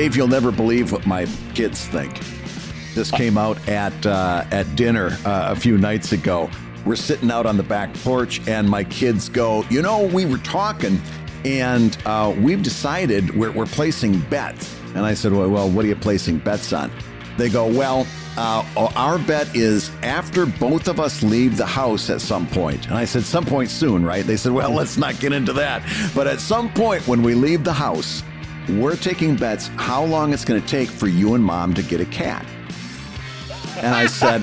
Dave, you'll never believe what my kids think. This came out at uh, at dinner uh, a few nights ago. We're sitting out on the back porch, and my kids go, You know, we were talking, and uh, we've decided we're, we're placing bets. And I said, well, well, what are you placing bets on? They go, Well, uh, our bet is after both of us leave the house at some point. And I said, Some point soon, right? They said, Well, let's not get into that. But at some point when we leave the house, we're taking bets how long it's going to take for you and mom to get a cat. And I said,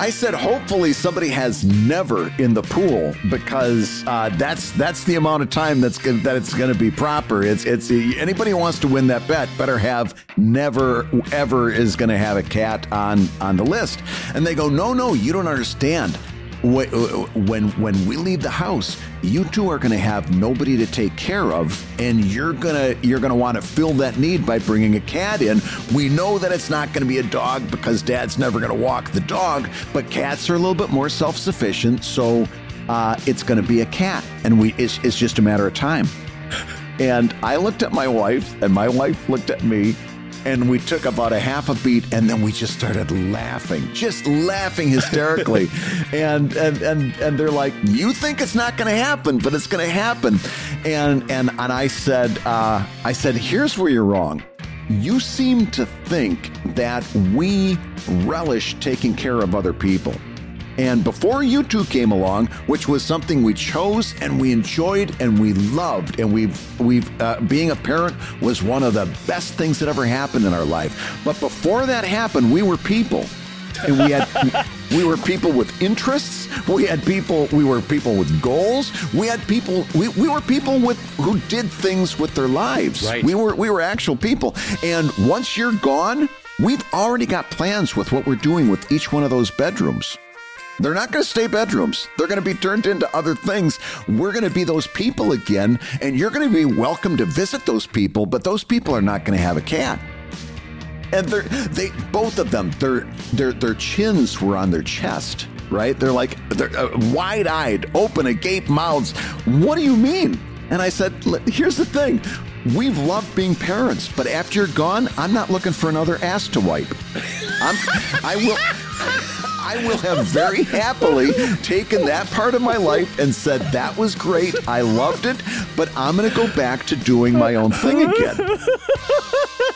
I said, hopefully somebody has never in the pool because uh, that's that's the amount of time that's that it's going to be proper. It's it's anybody who wants to win that bet better have never ever is going to have a cat on on the list. And they go, no, no, you don't understand when when we leave the house, you two are going to have nobody to take care of, and you're gonna you're gonna want to fill that need by bringing a cat in. We know that it's not going to be a dog because Dad's never going to walk the dog, but cats are a little bit more self sufficient, so uh, it's going to be a cat, and we it's, it's just a matter of time. And I looked at my wife, and my wife looked at me, and we took about a half a beat and then we just started laughing just laughing hysterically. And, and and and they're like you think it's not going to happen but it's going to happen. And and and i said uh, i said here's where you're wrong. You seem to think that we relish taking care of other people and before you two came along, which was something we chose and we enjoyed and we loved, and we've we've uh, being a parent was one of the best things that ever happened in our life. But before that happened, we were people, and we had we were people with interests. We had people. We were people with goals. We had people. We, we were people with who did things with their lives. Right. We were we were actual people. And once you're gone, we've already got plans with what we're doing with each one of those bedrooms. They're not going to stay bedrooms. They're going to be turned into other things. We're going to be those people again, and you're going to be welcome to visit those people, but those people are not going to have a cat. And they're they both of them their their their chins were on their chest, right? They're like they're uh, wide-eyed, open, agape mouths. What do you mean? And I said, here's the thing. We've loved being parents, but after you're gone, I'm not looking for another ass to wipe. I'm, I will. I will have very happily taken that part of my life and said, that was great. I loved it, but I'm going to go back to doing my own thing again.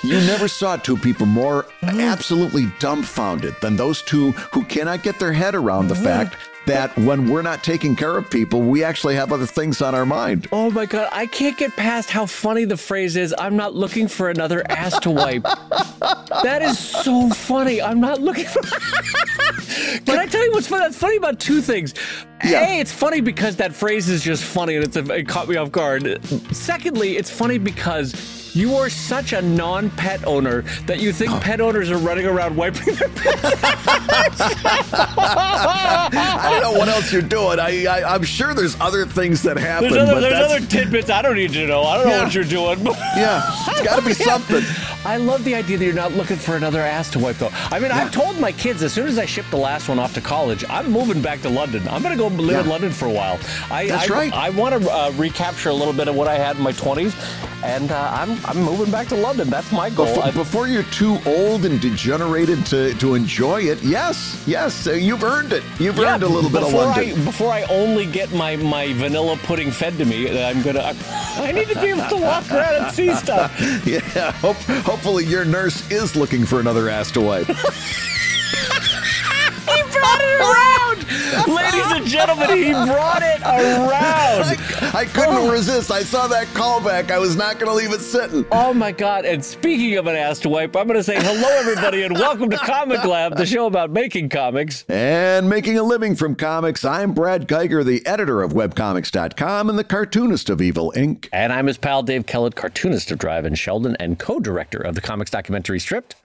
You never saw two people more absolutely dumbfounded than those two who cannot get their head around the fact that when we're not taking care of people, we actually have other things on our mind. Oh my God, I can't get past how funny the phrase is I'm not looking for another ass to wipe. that is so funny. I'm not looking for. Can I tell you what's funny? That's funny about two things. Yeah. A, it's funny because that phrase is just funny and it's a, it caught me off guard. Secondly, it's funny because you are such a non-pet owner that you think oh. pet owners are running around wiping their pets. I don't know what else you're doing. I, I am sure there's other things that happen. There's other, there's other tidbits I don't need to know. I don't yeah. know what you're doing. yeah, it's got to be something. I love the idea that you're not looking for another ass to wipe though. I mean, yeah. I've told my kids as soon as I ship the last one off to college, I'm moving back to London. I'm going to go live yeah. in London for a while. I, That's I, right. I want to uh, recapture a little bit of what I had in my 20s, and uh, I'm I'm moving back to London. That's my goal. Before, before, you're too old and degenerated to, to enjoy it, yes, yes, uh, you've earned it. You've yeah, earned a little bit of London. I, before I only get my, my vanilla pudding fed to me, I'm gonna. I, I need to be able to walk around and see stuff. yeah, hope, hopefully your nurse is looking for another ass to wipe. brought it around. Ladies and gentlemen, he brought it around. I, I couldn't oh. resist. I saw that callback. I was not going to leave it sitting. Oh my God. And speaking of an ass to wipe, I'm going to say hello, everybody, and welcome to Comic Lab, the show about making comics and making a living from comics. I'm Brad Guigar, the editor of webcomics.com and the cartoonist of Evil Inc. And I'm his pal Dave Kellett, cartoonist of Drive and Sheldon and co director of the comics documentary Stripped.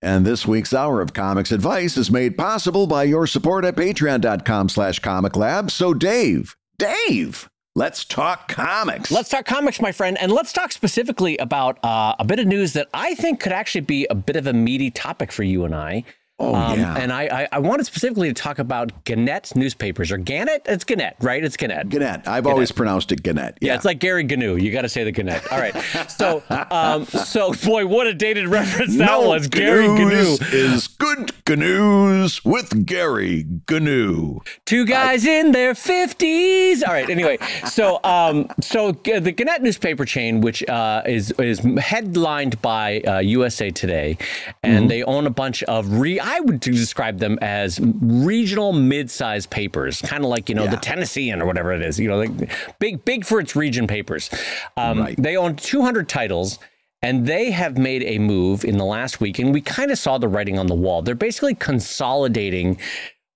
And this week's Hour of Comics Advice is made possible by your support at patreon.com slash comic lab. So Dave, Dave, let's talk comics. Let's talk comics, my friend. And let's talk specifically about uh, a bit of news that I think could actually be a bit of a meaty topic for you and I. Oh, Um, yeah. And I, I, I wanted specifically to talk about Gannett newspapers or Gannett. It's Gannett, right? It's Gannett. Gannett. I've always pronounced it Gannett. Yeah, it's like Gary Gnu. You got to say the Gannett. All right. So, um, so boy, what a dated reference that no, was. Gary Gnu. Is good Gnu's with Gary Gnu. Two guys in their fifties. All right. Anyway, so um, so the Gannett newspaper chain, which uh, is is headlined by uh, USA Today, and Mm-hmm. they own a bunch of re. I would describe them as regional mid-sized papers, kind of like you know the Yeah. Tennessean or whatever it is. You know, like big big for its region papers. Um, Right. They own 200 titles. And they have made a move in the last week, and we kind of saw the writing on the wall. They're basically consolidating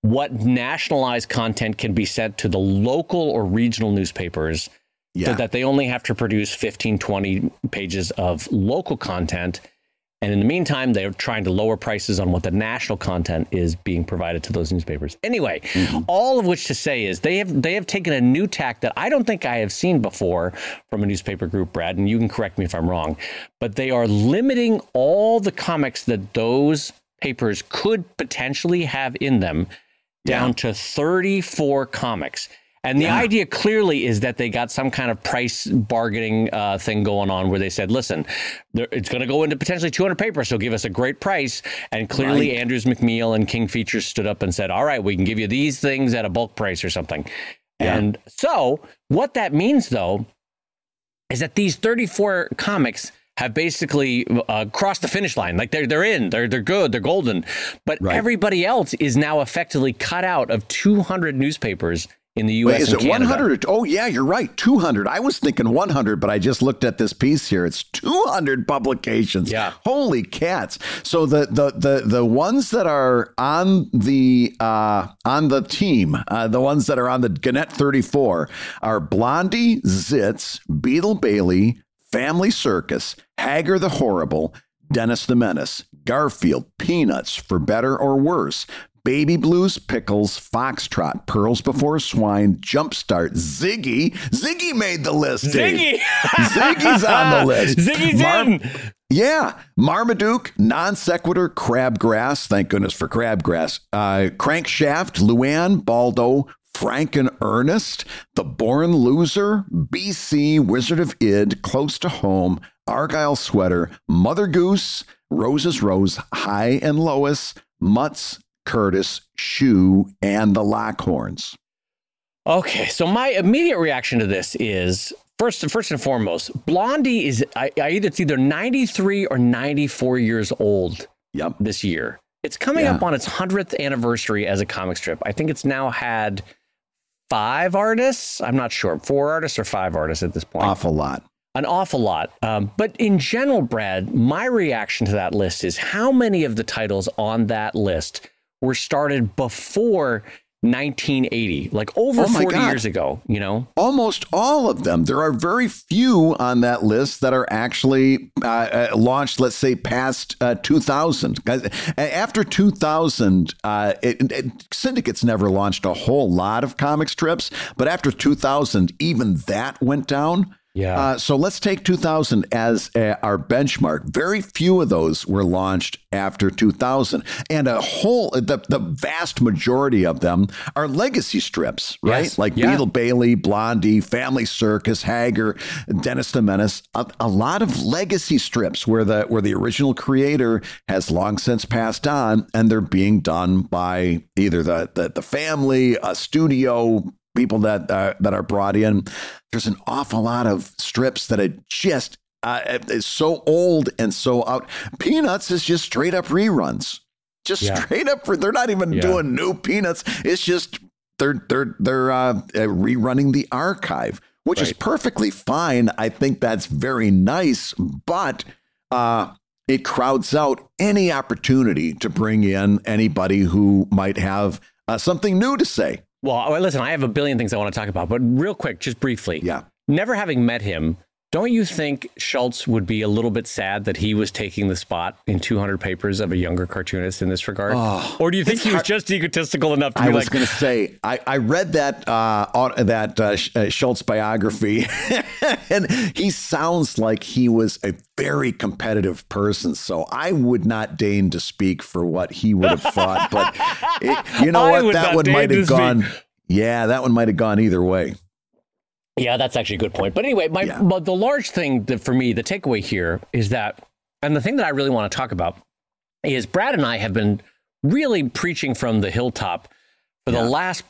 what nationalized content can be sent to the local or regional newspapers Yeah. so that they only have to produce 15 20 pages of local content and in the meantime they're trying to lower prices on what the national content is being provided to those newspapers. Anyway mm-hmm. all of which to say is they have they have taken a new tack that i don't think i have seen before from a newspaper group brad and you can correct me if i'm wrong but they are limiting all the comics that those papers could potentially have in them down to 34 comics. And the idea clearly is that they got some kind of price bargaining uh, thing going on where they said, listen, there, it's going to go into potentially 200 papers, so give us a great price. And clearly, Right. Andrews McMeel and King Features stood up and said, all right, we can give you these things at a bulk price or something. Yeah. And so, what that means, though, is that these 34 comics have basically uh, crossed the finish line. Like they're they're in, they're they're good, they're golden. But Right. everybody else is now effectively cut out of 200 newspapers in the U.S. Wait, is and it Canada. 100? Oh, yeah, you're right. 200. I was thinking 100, but I just looked at this piece here. It's 200 publications. Yeah. Holy cats. So the the the the ones that are on the uh on the team, uh, the ones that are on the Gannett 34 are Blondie, Zits, Beetle Bailey, Family Circus, Hagar the Horrible, Dennis the Menace, Garfield, Peanuts, For Better or Worse, Baby Blues, Pickles, Foxtrot, Pearls Before Swine, Jumpstart, Ziggy. Ziggy made the list. Dave. Ziggy! Ziggy's on the list. Ziggy's Mar- in. Yeah. Marmaduke, Non Sequitur, Crabgrass. Thank goodness for Crabgrass. Uh, Crankshaft, Luann, Baldo, Frank and Ernest, The Born Loser, BC, Wizard of Id, Close to Home, Argyle Sweater, Mother Goose, Rose's Rose, Hi and Lois, Mutts, Curtis, Shoe, and the Lockhorns. Okay, so my immediate reaction to this is first, first and foremost, Blondie is I, I either it's either 93 or 94 years old Yep. this year. It's coming Yeah. up on its 100th anniversary as a comic strip. I think it's now had five artists. I'm not sure, four artists or five artists at this point. Awful lot. An awful lot. Um, but in general, Brad, my reaction to that list is how many of the titles on that list were started before 1980, like over Oh 40 God. years ago, you know? Almost all of them. There are very few on that list that are actually uh, uh, launched, let's say, past uh, 2000. 'Cause, uh, After 2000, uh, it, it, Syndicate's never launched a whole lot of comic strips, but after 2000, even that went down. Yeah. Uh, so let's take 2000 as uh, our benchmark. Very few of those were launched after 2000, and a whole the, the vast majority of them are legacy strips, right? Yes. Like Yeah. Beetle Bailey, Blondie, Family Circus, Hagar, Dennis the Menace. A, a lot of legacy strips where the where the original creator has long since passed on, and they're being done by either the the, the family, a studio, people that uh, that are brought in. There's an awful lot of strips that are just uh, is so old and so out. Peanuts is just straight up reruns. Just Yeah. straight up. for, They're not even Yeah. doing new Peanuts. It's just they're they're they're uh, uh, rerunning the archive, which is perfectly fine. I think that's very nice, but uh, it crowds out any opportunity to bring in anybody who might have uh, something new to say. Well, listen, I have a billion things I want to talk about, but real quick, just briefly. Yeah. Never having met him, don't you think Schulz would be a little bit sad that he was taking the spot in 200 papers of a younger cartoonist in this regard? Oh, or do you think he was just egotistical enough to I be was going to say I, I read that uh, that uh, uh, Schulz biography, and he sounds like he was a very competitive person. So I would not deign to speak for what he would have thought, but it, you know I what? would That one might have speak. gone. Yeah, that one might have gone either way. Yeah, that's actually a good point. But anyway, my Yeah. but the large thing that for me, the takeaway here is that, and the thing that I really want to talk about is Brad and I have been really preaching from the hilltop for Yeah. the last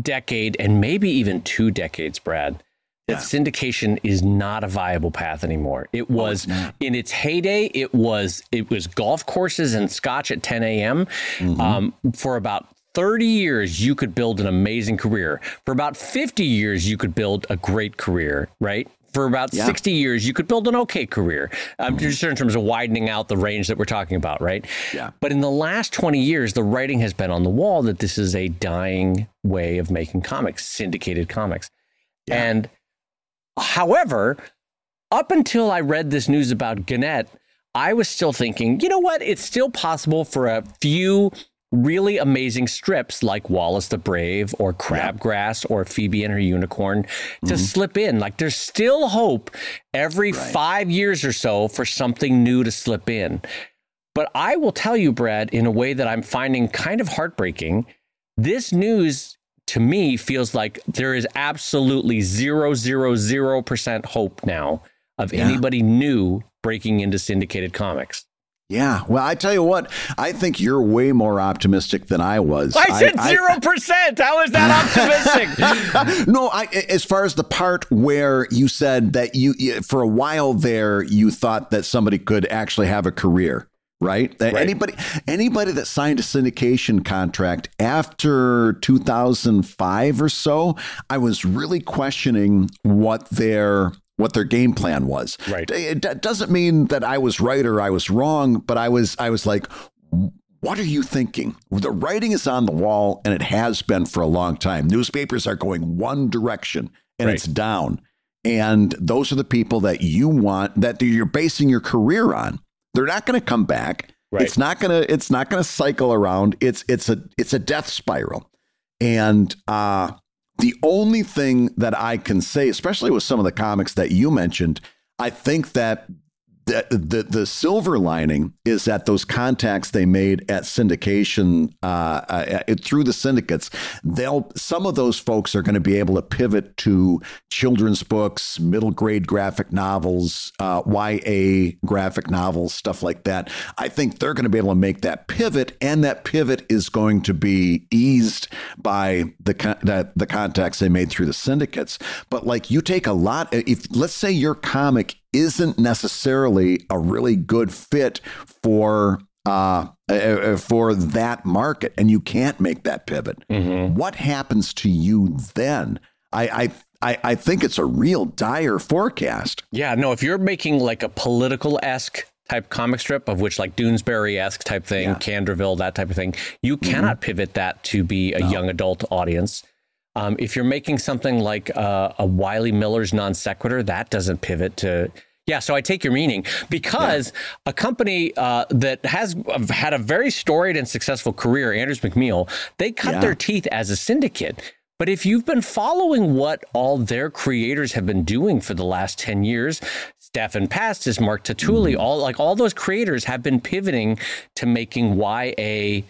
decade and maybe even two decades, Brad. That Yeah. syndication is not a viable path anymore. It was not. in its heyday. It was it was golf courses and scotch at 10 a.m. Mm-hmm. Um, for about 30 years, you could build an amazing career. For about 50 years, you could build a great career, right? For about Yeah. 60 years, you could build an okay career, um, just in terms of widening out the range that we're talking about, right? Yeah. But in the last 20 years, the writing has been on the wall that this is a dying way of making comics, syndicated comics. Yeah. And however, up until I read this news about Gannett, I was still thinking, you know what? It's still possible for a few really amazing strips like Wallace the Brave or Crabgrass or Phoebe and her Unicorn to mm-hmm. slip in. Like there's still hope every Right. five years or so for something new to slip in. But I will tell you, Brad, in a way that I'm finding kind of heartbreaking, this news to me feels like there is absolutely zero, zero, zero percent hope now of Yeah. anybody new breaking into syndicated comics. Yeah. Well, I tell you what, I think you're way more optimistic than I was. I said zero percent. How is that optimistic? no, I as far as the part where you said that you you- for a while there you thought that somebody could actually have a career, right? Right. Anybody anybody that signed a syndication contract after 2005 or so, I was really questioning what their what their game plan was. Right. It doesn't mean that I was right or I was wrong, but I was I was like what are you thinking? The writing is on the wall and it has been for a long time. Newspapers are going one direction and Right. it's down. And those are the people that you want that you're basing your career on. They're not going to come back. Right. It's not going to it's not going to cycle around. It's it's a it's a death spiral. And uh the only thing that I can say, especially with some of the comics that you mentioned, I think that the, the the silver lining is that those contacts they made at syndication uh, uh, through the syndicates, they'll some of those folks are going to be able to pivot to children's books, middle grade graphic novels, uh, YA graphic novels, stuff like that. I think they're going to be able to make that pivot, and that pivot is going to be eased by the that the contacts they made through the syndicates. But like you take a lot, if let's say your comic isn't necessarily a really good fit for uh, uh, for that market, and you can't make that pivot. What happens to you then? I, I I I think it's a real dire forecast. yeah, no, if you're making like a political esque type comic strip of which like Doonesbury esque type thing, Yeah. Mm-hmm. Candorville, that type of thing, you cannot pivot that to be a young adult audience. Um, if you're making something like uh, a Wiley Miller's non sequitur, that doesn't pivot to. Yeah, so I take your meaning because a company uh, that has had a very storied and successful career, Andrews McMeel, they cut Yeah. their teeth as a syndicate. But if you've been following what all their creators have been doing for the last 10 years, Stephan Pastis, Mark Tatulli, all like all those creators have been pivoting to making YA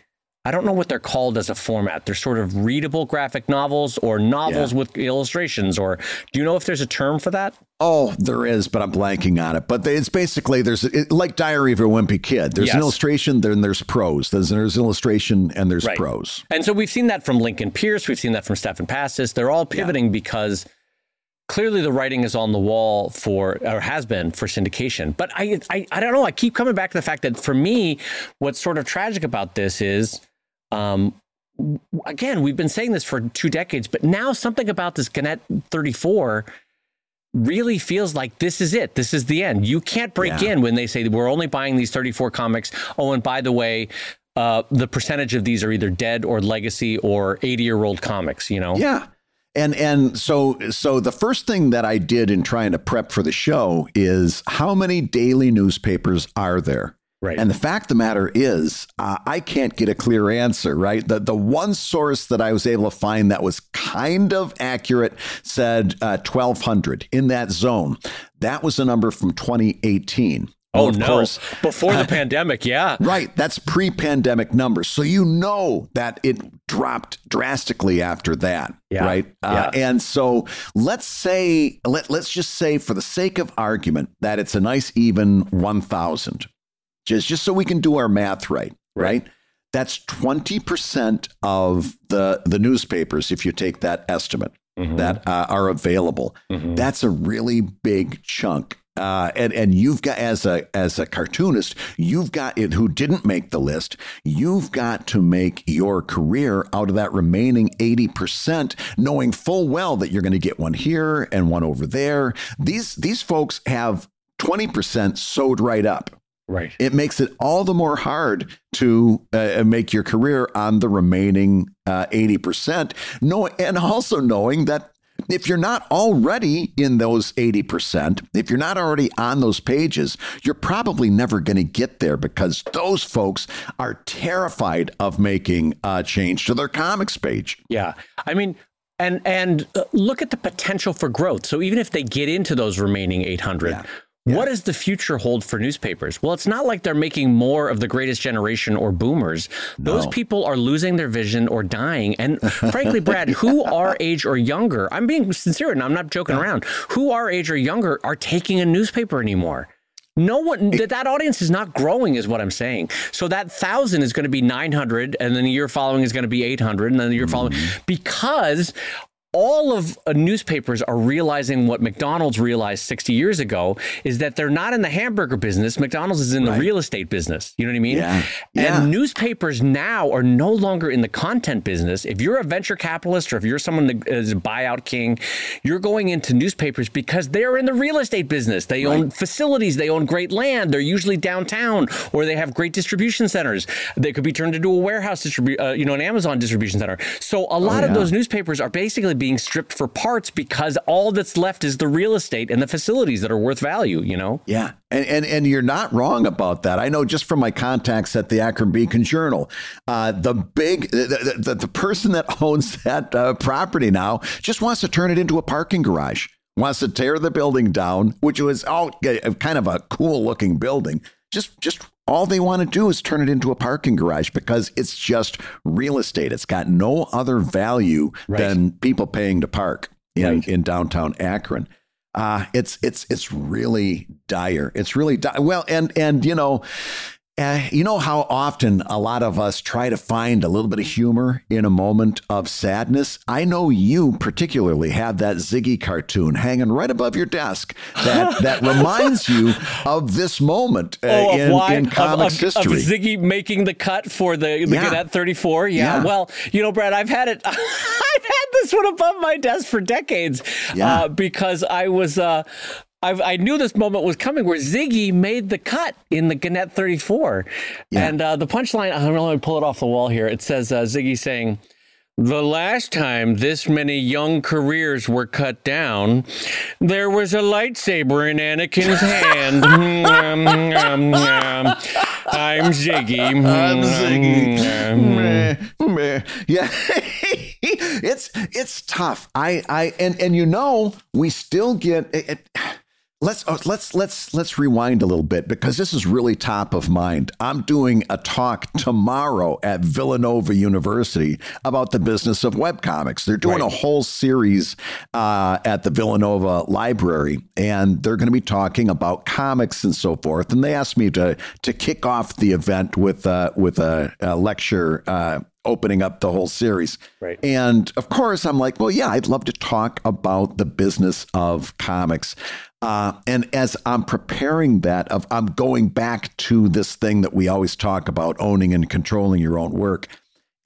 I don't know what they're called as a format. They're sort of readable graphic novels or novels with illustrations or do you know if there's a term for that? Oh, there is, but I'm blanking on it. But it's basically there's it, like Diary of a Wimpy Kid. There's Yes. an illustration, then there's prose. There's there's illustration and there's Right. prose. And so we've seen that from Lincoln Peirce, we've seen that from Stephan Pastis. They're all pivoting because clearly the writing is on the wall for or has been for syndication. But I, I I don't know. I keep coming back to the fact that for me, what's sort of tragic about this is um again, we've been saying this for two decades, but now something about this Gannett 34 really feels like this is it. This is the end. You can't break Yeah. in when they say we're only buying these 34 comics. Oh, and by the way, uh, the percentage of these are either dead or legacy or 80 year old comics, you know? Yeah. And and so so the first thing that I did in trying to prep for the show is how many daily newspapers are there? Right. And the fact of the matter is, uh, I can't get a clear answer, right? The, the one source that I was able to find that was kind of accurate said uh, 1,200 in that zone. That was a number from 2018. Oh, no. Course, Before the uh, pandemic, yeah. Right. That's pre pandemic numbers. So you know that it dropped drastically after that. Yeah. Right. Uh, yeah. and so let's say, let, let's just say, for the sake of argument, that it's a nice even 1,000 just just so we can do our math right, right? That's 20% of the the newspapers if you take that estimate mm-hmm. that uh, are available. Mm-hmm. That's a really big chunk. Uh, and and you've got as a as a cartoonist, you've got it who didn't make the list. You've got to make your career out of that remaining eighty percent, knowing full well that you're going to get one here and one over there. These these folks have twenty percent sewed right up. Right. It makes it all the more hard to uh, make your career on the remaining uh, 80%. Knowing, and also knowing that if you're not already in those 80%, if you're not already on those pages, you're probably never going to get there because those folks are terrified of making a change to their comics page. Yeah. I mean, and and uh, look at the potential for growth. So even if they get into those remaining 800, yeah. Yeah. What does the future hold for newspapers? Well, it's not like they're making more of the greatest generation or boomers. Those people are losing their vision or dying. And frankly, Brad, who our age or younger, I'm being sincere and I'm not joking yeah. around, who our age or younger are taking a newspaper anymore? No one that that audience is not growing, is what I'm saying. So that thousand is going to be 900, and then the year following is going to be 800, and then the year mm-hmm. following because all of uh, newspapers are realizing what McDonald's realized 60 years ago is that they're not in the hamburger business. McDonald's is in right. the real estate business. You know what I mean? Yeah. And yeah. newspapers now are no longer in the content business. If you're a venture capitalist or if you're someone that is a buyout king, you're going into newspapers because they're in the real estate business. They right. own facilities, they own great land. They're usually downtown or they have great distribution centers. They could be turned into a warehouse distribution, uh, you know, an Amazon distribution center. So a lot oh, yeah. of those newspapers are basically being stripped for parts because all that's left is the real estate and the facilities that are worth value, you know? Yeah. And, and, and you're not wrong about that. I know just from my contacts at the Akron Beacon Journal, uh, the big, the, the, the, person that owns that uh, property now just wants to turn it into a parking garage wants to tear the building down, which was all kind of a cool looking building. Just just all they want to do is turn it into a parking garage because it's just real estate. It's got no other value right. than people paying to park in, right. in downtown Akron. Uh, it's it's it's really dire. It's really di- well, and and you know, uh, you know how often a lot of us try to find a little bit of humor in a moment of sadness? I know you particularly have that Ziggy cartoon hanging right above your desk that, that reminds you of this moment uh, oh, in, why? in comics of, of, history. Of Ziggy making the cut for the, the yeah. 34. Yeah. yeah. Well, you know, Brad, I've had it. I've had this one above my desk for decades yeah. uh, because I was uh, I, knew this moment was coming where Ziggy made the cut in the Gannett 34. Yeah. And uh, the punchline, I'm going to pull it off the wall here. It says uh, Ziggy saying, the last time this many young careers were cut down, there was a lightsaber in Anakin's hand. Mm, mm, mm, I'm Ziggy. I'm Ziggy. yeah, it's it's tough. I I and and you know we still get it, it Let's oh, let's let's let's rewind a little bit because this is really top of mind. I'm doing a talk tomorrow at Villanova University about the business of webcomics. They're doing right. a whole series uh, at the Villanova Library, and they're going to be talking about comics and so forth. And they asked me to to kick off the event with uh, with a, a lecture uh, opening up the whole series. Right. And of course, I'm like, well, yeah, I'd love to talk about the business of comics. Uh, and as I'm preparing that, of I'm going back to this thing that we always talk about, owning and controlling your own work.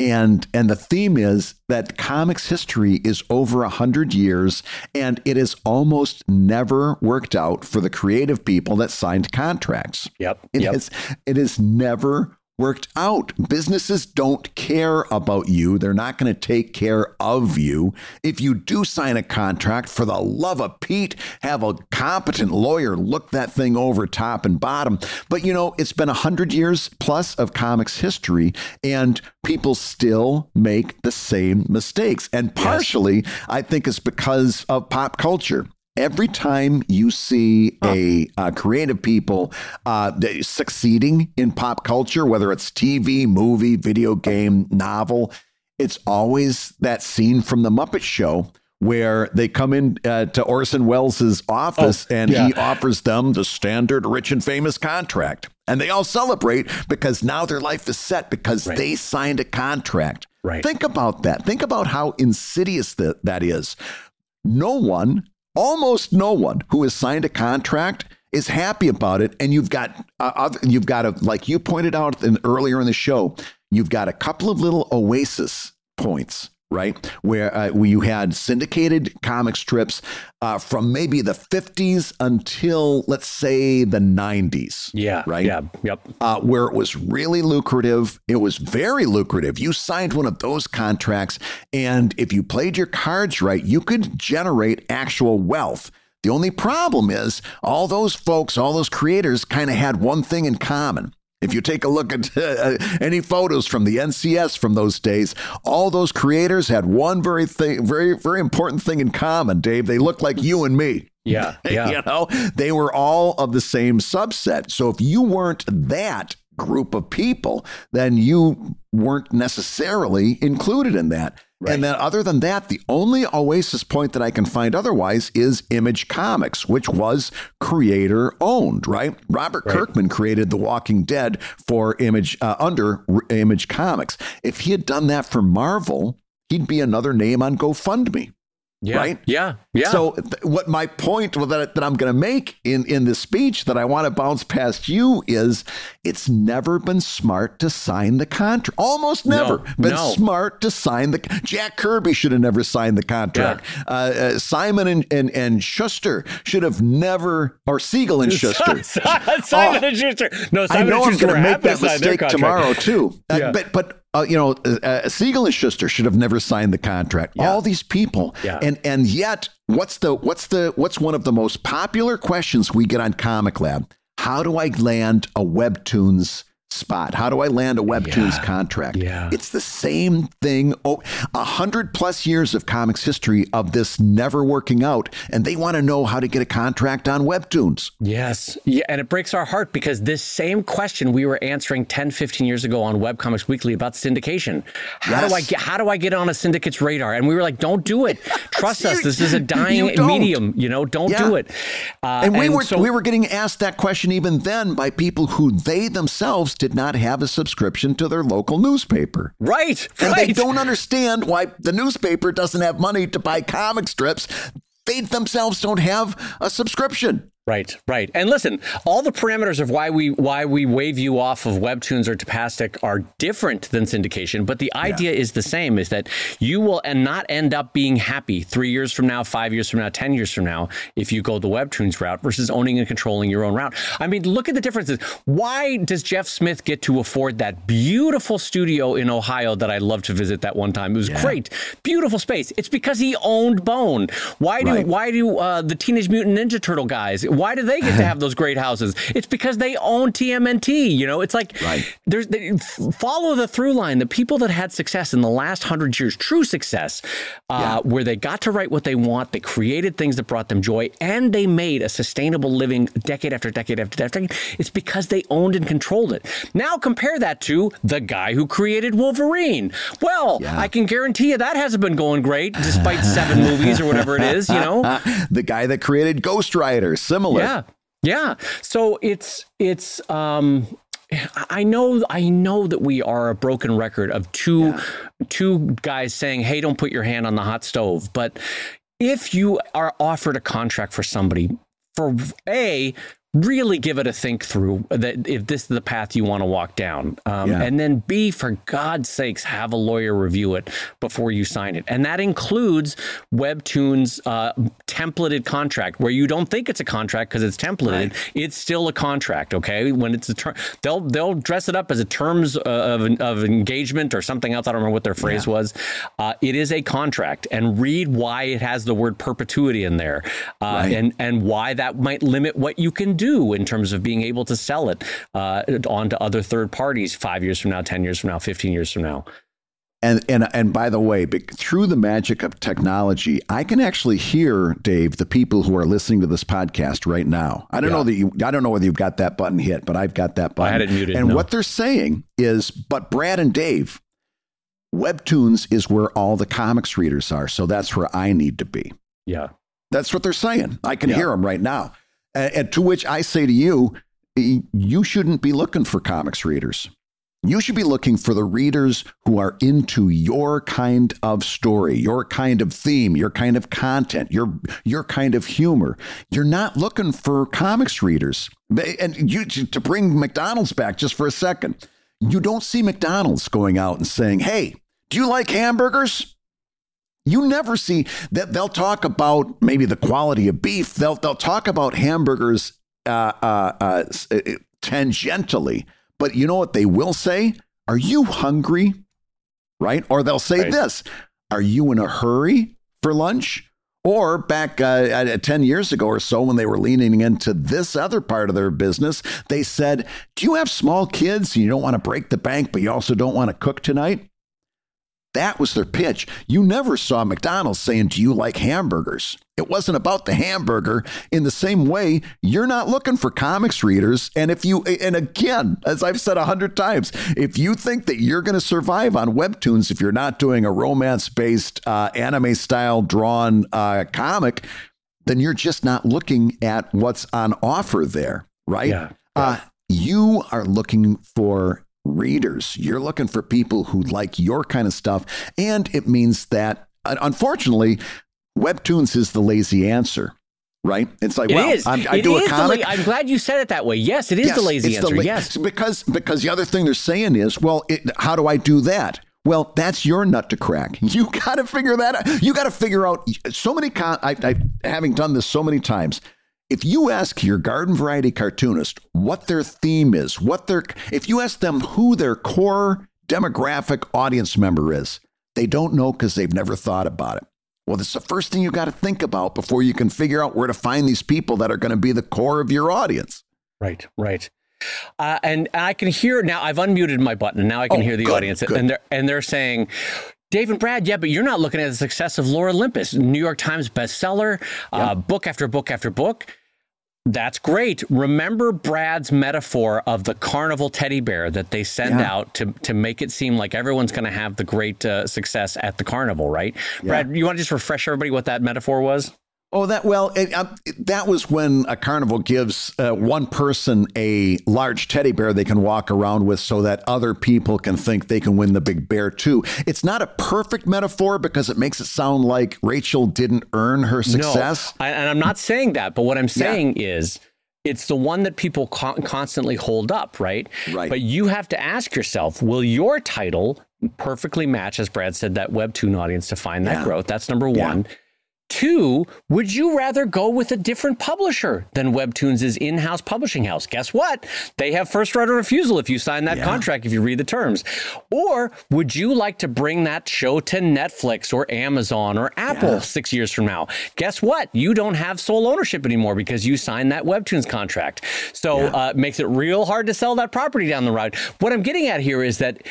And and the theme is that comics history is over a hundred years, and it has almost never worked out for the creative people that signed contracts. Yep. It yep. has it has never worked out. Businesses don't care about you. They're not going to take care of you. If you do sign a contract, for the love of Pete, have a competent lawyer look that thing over top and bottom. But you know, it's been a hundred years plus of comics history, and people still make the same mistakes. And partially, yes. I think it's because of pop culture every time you see a uh, creative people uh, succeeding in pop culture, whether it's TV, movie, video game, novel, it's always that scene from the Muppet Show where they come in uh, to Orson Welles' office oh, and yeah. he offers them the standard rich and famous contract. And they all celebrate because now their life is set because right. they signed a contract. Right. Think about that. Think about how insidious that, that is. No one almost no one who has signed a contract is happy about it and you've got uh, you've got a like you pointed out in, earlier in the show you've got a couple of little oasis points right? Where, uh, where you had syndicated comic strips uh, from maybe the 50s until, let's say, the 90s. Yeah. Right? Yeah. Yep. Uh, where it was really lucrative. It was very lucrative. You signed one of those contracts, and if you played your cards right, you could generate actual wealth. The only problem is all those folks, all those creators kind of had one thing in common. If you take a look at uh, any photos from the NCS from those days, all those creators had one very thing, very very important thing in common. Dave, they looked like you and me. Yeah, yeah. you know, they were all of the same subset. So if you weren't that group of people, then you weren't necessarily included in that. Right. And then, other than that, the only Oasis point that I can find otherwise is Image Comics, which was creator owned, right? Robert right. Kirkman created The Walking Dead for Image uh, under Image Comics. If he had done that for Marvel, he'd be another name on GoFundMe. Yeah. Right? Yeah. Yeah. So th- what my point that, that I'm going to make in, in this speech that I want to bounce past you is it's never been smart to sign the contract. Almost never no, been no. smart to sign the Jack Kirby should have never signed the contract. Yeah. Uh, uh, Simon and, and, and Schuster should have never or Siegel and Shuster. Simon oh, and Schuster. No, Simon I know and Schuster I'm going to make that mistake tomorrow too. Uh, yeah. But but uh, you know, uh, Siegel and Shuster should have never signed the contract. Yeah. All these people, yeah. and and yet, what's the what's the what's one of the most popular questions we get on Comic Lab? How do I land a Webtoons spot? How do I land a Webtoons yeah, contract? Yeah. It's the same thing. Oh, a hundred plus years of comics history of this never working out, and they want to know how to get a contract on Webtoons. Yes. Yeah, and it breaks our heart because this same question we were answering 10, 15 years ago on Webcomics Weekly about syndication. How yes. do I get how do I get on a syndicate's radar? And we were like, don't do it. Trust us. This is a dying medium. You know, don't yeah. do it. Uh, and we and were so, we were getting asked that question even then by people who they themselves did not have a subscription to their local newspaper. Right. And right. they don't understand why the newspaper doesn't have money to buy comic strips. They themselves don't have a subscription. Right, right. And listen, all the parameters of why we why we wave you off of Webtoons or Tapastic are different than syndication, but the idea yeah. is the same: is that you will and not end up being happy three years from now, five years from now, ten years from now if you go the Webtoons route versus owning and controlling your own route. I mean, look at the differences. Why does Jeff Smith get to afford that beautiful studio in Ohio that I love to visit that one time? It was yeah. great, beautiful space. It's because he owned Bone. Why do right. why do uh, the Teenage Mutant Ninja Turtle guys? Why do they get to have those great houses? It's because they own TMNT. You know, it's like right. there's they, follow the through line. The people that had success in the last hundred years, true success, uh, yeah. where they got to write what they want, they created things that brought them joy, and they made a sustainable living decade after decade after decade. It's because they owned and controlled it. Now compare that to the guy who created Wolverine. Well, yeah. I can guarantee you that hasn't been going great, despite seven movies or whatever it is. You know, the guy that created Ghost Rider, similar. Yeah. Yeah. So it's it's um I know I know that we are a broken record of two yeah. two guys saying, "Hey, don't put your hand on the hot stove." But if you are offered a contract for somebody for a really give it a think through that if this is the path you want to walk down. Um, Yeah. And then B, for God's sakes, have a lawyer review it before you sign it. And that includes Webtoon's uh, templated contract, where you don't think it's a contract because it's templated. It's still a contract, okay? When it's a term, they'll they'll dress it up as a terms uh, of, of engagement or something else. I don't remember what their phrase was. Uh, it is a contract, and read why it has the word perpetuity in there, uh, Right. and and why that might limit what you can do in terms of being able to sell it uh, on to other third parties five years from now, ten years from now, fifteen years from now. And and and by the way, through the magic of technology, I can actually hear Dave the people who are listening to this podcast right now. I don't Yeah. know that you. I don't know whether you've got that button hit, but I've got that button. had it muted, And no. what they're saying is, but Brad and Dave, Webtoons is where all the comics readers are, so that's where I need to be. Yeah. That's what they're saying. I can Yeah. hear them right now. And, to which I say to you, you shouldn't be looking for comics readers. You should be looking for the readers who are into your kind of story, your kind of theme, your kind of content, your your kind of humor. You're not looking for comics readers. And you to bring McDonald's back just for a second. You don't see McDonald's going out and saying, "Hey, do you like hamburgers?" You never see that they'll talk about maybe the quality of beef. They'll they'll talk about hamburgers uh, uh, uh, uh, tangentially, but you know what they will say? Are you hungry? Right? Or they'll say Right. this: Are you in a hurry for lunch? Or back uh, uh, 10 years ago or so, when they were leaning into this other part of their business, they said, Do you have small kids and you don't want to break the bank, but you also don't want to cook tonight? That was their pitch. You never saw McDonald's saying, Do you like hamburgers? It wasn't about the hamburger. In the same way, you're not looking for comics readers. And if you, and again, as I've said a hundred times, if you think that you're going to survive on Webtoons if you're not doing a romance based, uh, anime style drawn uh, comic, then you're just not looking at what's on offer there, right? Yeah. Uh, you are looking for readers. You're looking for people who like your kind of stuff. And it means that, unfortunately, Webtoons is the lazy answer, right? It's like, It well, I do a comic. la- I'm glad you said it that way. Yes, it is the lazy it's the answer. la- yes. because because the other thing they're saying is, well, it, how do I do that? Well, that's your nut to crack. You got to figure that out. You got to figure out so many. Con- I, I, having done this so many times, if you ask your garden variety cartoonist what their theme is, what their if you ask them who their core demographic audience member is, they don't know because they've never thought about it. Well, that's the first thing you got to think about before you can figure out where to find these people that are going to be the core of your audience. Right, right. Uh, and I can hear now. I've unmuted my button, now I can Oh, hear the good, audience, good. and they're and they're saying. Dave and Brad, yeah, but you're not looking at the success of Lore Olympus, New York Times bestseller, uh, book after book after book. That's great. Remember Brad's metaphor of the carnival teddy bear that they send Yeah. out to, to make it seem like everyone's going to have the great uh, success at the carnival, right? Brad, you want to just refresh everybody what that metaphor was? Oh, that well, it, uh, that was when a carnival gives uh, one person a large teddy bear they can walk around with, so that other people can think they can win the big bear too. It's not a perfect metaphor because it makes it sound like Rachel didn't earn her success. No, I, and I'm not saying that, but what I'm saying is it's the one that people con- constantly hold up, right? Right. But you have to ask yourself, will your title perfectly match, as Brad said, that Webtoon audience to find that Yeah. growth? That's number Yeah. Two, would you rather go with a different publisher than Webtoons' in house publishing house? Guess what? They have first right of refusal if you sign that Yeah. contract, if you read the terms. Or would you like to bring that show to Netflix or Amazon or Apple Yeah. six years from now? Guess what? You don't have sole ownership anymore because you signed that Webtoons contract. So Yeah. uh, it makes it real hard to sell that property down the road. What I'm getting at here is that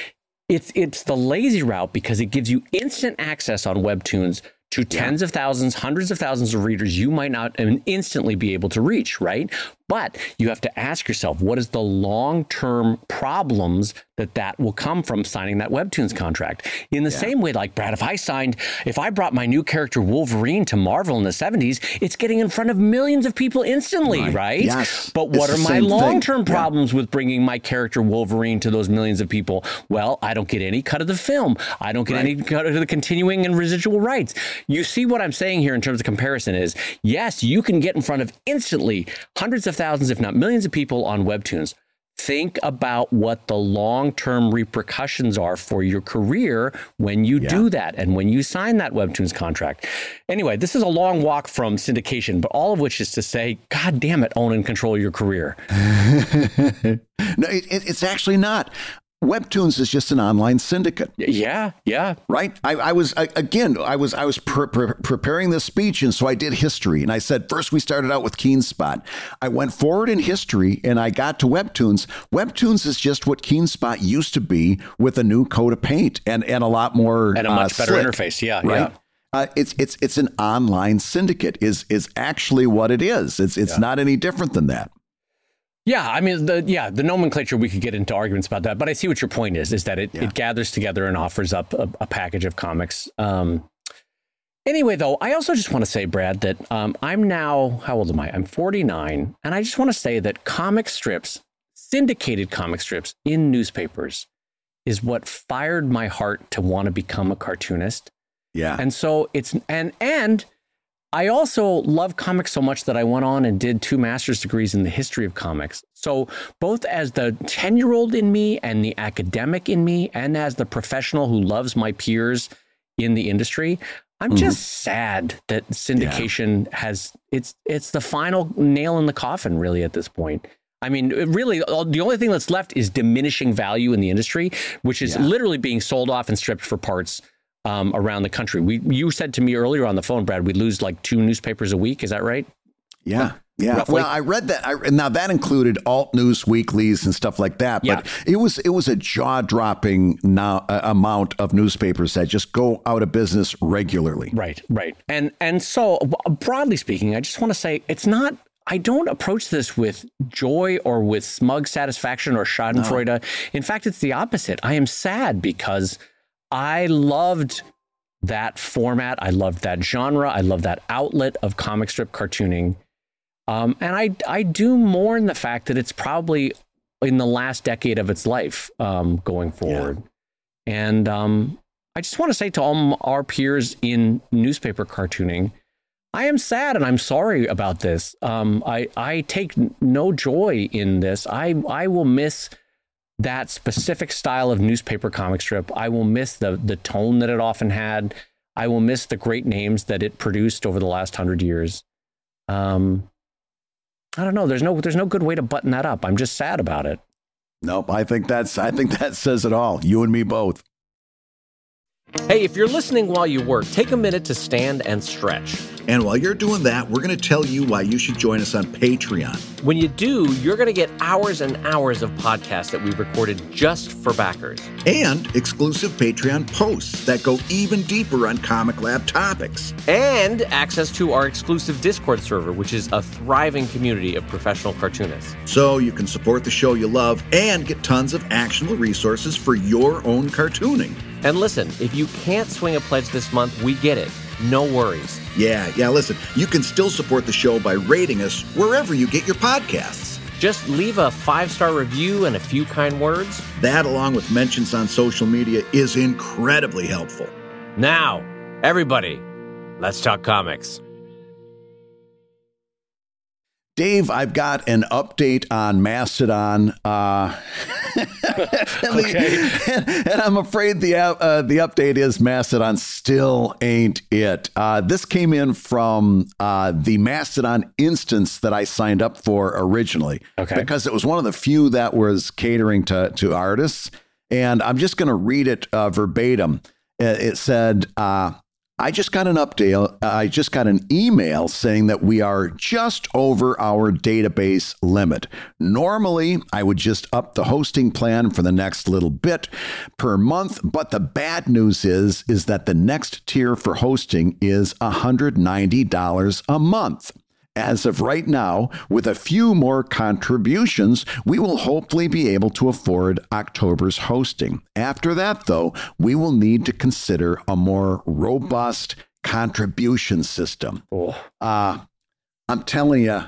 it's it's the lazy route because it gives you instant access on Webtoons to tens of thousands, hundreds of thousands of readers you might not instantly be able to reach, right? But you have to ask yourself, what is the long-term problems that that will come from signing that Webtoons contract? In the same way, like Brad, if I signed, if I brought my new character Wolverine to Marvel in the 70s, it's getting in front of millions of people instantly, Right. right? Yes. But what the are my long-term Yeah. problems with bringing my character Wolverine to those millions of people? Well, I don't get any cut of the film. I don't get Right. any cut of the continuing and residual rights. You see what I'm saying here in terms of comparison is yes, you can get in front of instantly hundreds of thousands, if not millions of people on Webtoons. Think about what the long term repercussions are for your career when you Yeah. do that and when you sign that Webtoons contract. Anyway, this is a long walk from syndication, but all of which is to say, God damn it, own and control your career. No, it, it- it's actually not. Webtoons is just an online syndicate. Yeah, yeah. right i, I was I, again i was i was pre- pre- preparing this speech and so i did history and i said first we started out with keenspot i went forward in history and i got to webtoons webtoons is just what keenspot used to be with a new coat of paint and and a lot more And a uh, much better slick, interface. Yeah, right yeah. uh, it's it's it's an online syndicate is is actually what it is it's it's not any different than that Yeah, I mean, the yeah, the nomenclature we could get into arguments about that, but I see what your point is: is that it, it gathers together and offers up a, a package of comics. Um, anyway, though, I also just want to say, Brad, that um, I'm now how old am I? I'm 49, and I just want to say that comic strips, syndicated comic strips in newspapers, is what fired my heart to want to become a cartoonist. yeah And so it's and and I also love comics so much that I went on and did two master's degrees in the history of comics. So both as the 10-year-old in me and the academic in me and as the professional who loves my peers in the industry, I'm mm-hmm. just sad that syndication has it's it's the final nail in the coffin really at this point. I mean, it really, the only thing that's left is diminishing value in the industry, which is Yeah. literally being sold off and stripped for parts um, around the country. We, you said to me earlier on the phone, Brad, we'd lose like two newspapers a week. Is that right? Yeah. Yeah. Roughly. Well, I read that. I, now that included alt news weeklies and stuff like that. But it was it was a jaw dropping now uh, amount of newspapers that just go out of business regularly. Right, right. And and so broadly speaking, I just want to say it's not. I don't approach this with joy or with smug satisfaction or Schadenfreude. In fact, it's the opposite. I am sad because I loved that format. I loved that genre. I love that outlet of comic strip cartooning. Um, and I I do mourn the fact that it's probably in the last decade of its life um, going forward. And um, I just want to say to all our peers in newspaper cartooning, I am sad and I'm sorry about this. Um, I I take no joy in this. I I will miss that specific style of newspaper comic strip. I will miss the the tone that it often had. I will miss the great names that it produced over the last hundred years. Um, I don't know. There's no there's no good way to button that up. I'm just sad about it. Nope. I think that's I think that says it all. You and me both. Hey, if you're listening while you work, take a minute to stand and stretch. And while you're doing that, we're going to tell you why you should join us on Patreon. When you do, you're going to get hours and hours of podcasts that we've recorded just for backers. And exclusive Patreon posts that go even deeper on Comic Lab topics. And access to our exclusive Discord server, which is a thriving community of professional cartoonists. So you can support the show you love and get tons of actionable resources for your own cartooning. And listen, if you can't swing a pledge this month, we get it. No worries. Yeah, yeah, listen, you can still support the show by rating us wherever you get your podcasts. Just leave a five star review and a few kind words. That, along with mentions on social media, is incredibly helpful. Now, everybody, let's talk comics. Dave, I've got an update on Mastodon, uh, and, the- and, and I'm afraid the uh, uh, the update is Mastodon still ain't it. Uh, this came in from uh, the Mastodon instance that I signed up for originally, Okay. because it was one of the few that was catering to to artists, and I'm just going to read it uh, verbatim. It, it said. I just got an update. I just got an email saying that we are just over our database limit. Normally, I would just up the hosting plan for the next little bit per month, but the bad news is is that the next tier for hosting is $190 a month. As of right now, with a few more contributions, we will hopefully be able to afford October's hosting. After that, though, we will need to consider a more robust contribution system. Oh. Uh, I'm telling you,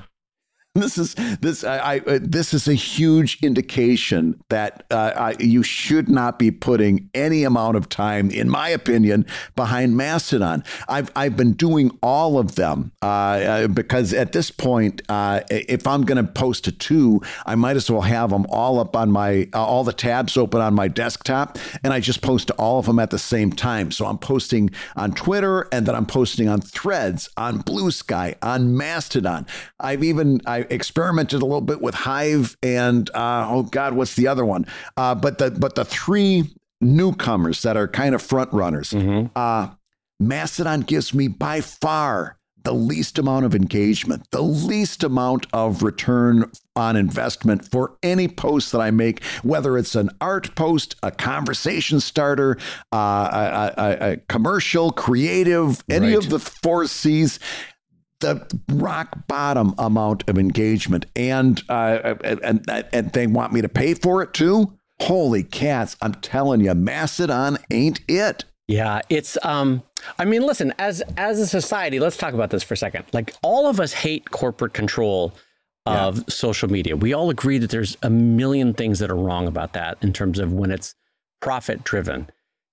this is this I, I uh, this is a huge indication that uh, I, you should not be putting any amount of time, in my opinion, behind Mastodon. I've I've been doing all of them uh, uh because at this point, uh, if I'm going to post a two, I might as well have them all up on my uh, all the tabs open on my desktop, and I just post to all of them at the same time. So I'm posting on Twitter, and then I'm posting on Threads, on Blue Sky, on Mastodon. I've even I experimented a little bit with Hive and uh, oh God, what's the other one? Uh, but the but the three newcomers that are kind of front runners. Mm-hmm. Uh, Mastodon gives me by far the least amount of engagement, the least amount of return on investment for any post that I make, whether it's an art post, a conversation starter, uh, a, a, a, commercial, creative, any right. of the four C's the rock bottom amount of engagement, and uh, and and they want me to pay for it too. Holy cats! I'm telling you, Mastodon ain't it. Yeah, it's um. I mean, listen, as as a society, let's talk about this for a second. Like, all of us hate corporate control of yeah. social media. We all agree that there's a million things that are wrong about that in terms of when it's profit driven.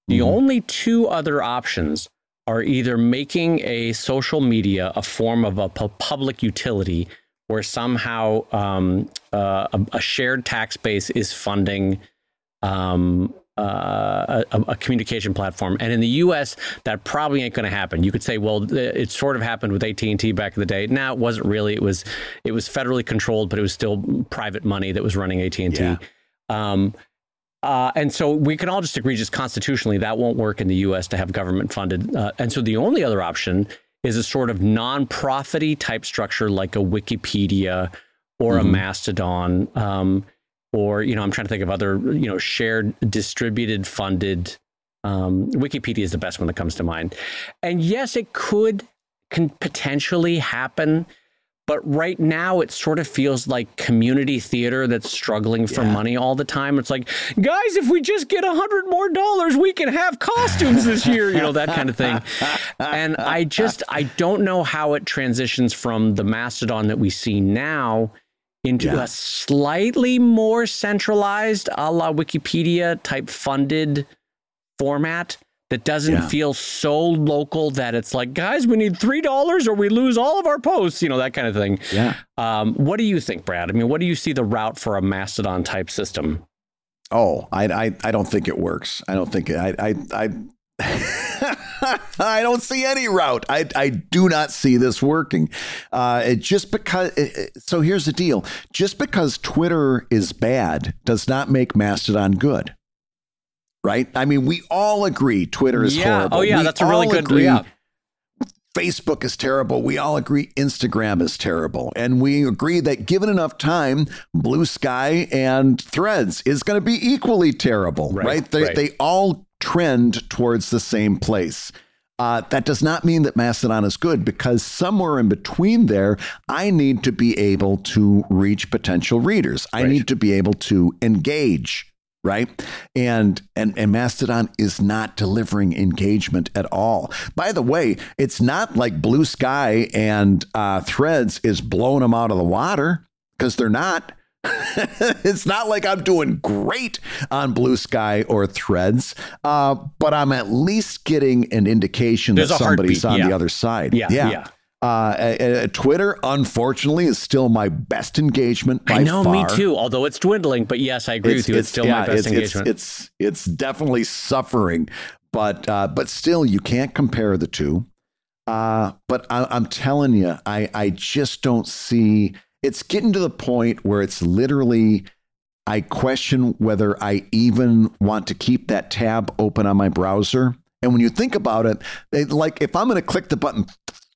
The mm-hmm. only two other options are either making a social media a form of a public utility where somehow um, uh, a, a, shared tax base is funding um, uh, a, a, communication platform. And in the U.S., that probably ain't going to happen. You could say, well, it sort of happened with AT and T back in the day. Now it wasn't really. It was it was federally controlled, but it was still private money that was running AT and T. Uh, and so we can all just agree, just constitutionally, that won't work in the U.S. to have government funded. Uh, and so the only other option is a sort of non-profity type structure like a Wikipedia or mm-hmm. a Mastodon, um, or you know, I'm trying to think of other you know shared, distributed, funded. Um, Wikipedia is the best one that comes to mind. And yes, it could can potentially happen but right now, it sort of feels like community theater that's struggling for yeah. money all the time. It's like, guys, if we just get a hundred more dollars, we can have costumes this year, you know, that kind of thing. And I just, I don't know how it transitions from the Mastodon that we see now into yeah. a slightly more centralized, a la Wikipedia type funded format that doesn't yeah. feel so local that it's like, guys, we need three dollars or we lose all of our posts, you know, that kind of thing. Yeah. Um, what do you think, Brad? I mean, what do you see the route for a Mastodon type system? Oh, I, I, I don't think it works. I don't think it, I, I, I I don't see any route. I, I do not see this working. Uh, it just because. So here's the deal: just because Twitter is bad does not make Mastodon good right? I mean, we all agree Twitter is yeah. horrible. Oh yeah, we that's a really good. Agree yeah. Facebook is terrible. We all agree Instagram is terrible. And we agree that given enough time, Blue Sky and Threads is going to be equally terrible, right? right? They, right. they all trend towards the same place. Uh, that does not mean that Mastodon is good because somewhere in between there, I need to be able to reach potential readers. I need to be able to engage right and and and mastodon is not delivering engagement at all by the way it's not like blue sky and uh, threads is blowing them out of the water because they're not it's not like I'm doing great on Blue Sky or Threads, uh, but I'm at least getting an indication There's that somebody's on yeah. the other side. Yeah, yeah. yeah. Uh, uh, Twitter, unfortunately, is still my best engagement. I know, far. me too. Although it's dwindling, but yes, I agree it's, with you. It's, it's still yeah, my best it's, engagement. It's, it's it's definitely suffering, but uh, but still, you can't compare the two. Uh, but I, am telling you, I I just don't see. It's getting to the point where it's literally. I question whether I even want to keep that tab open on my browser. And when you think about it, like if I'm going to click the button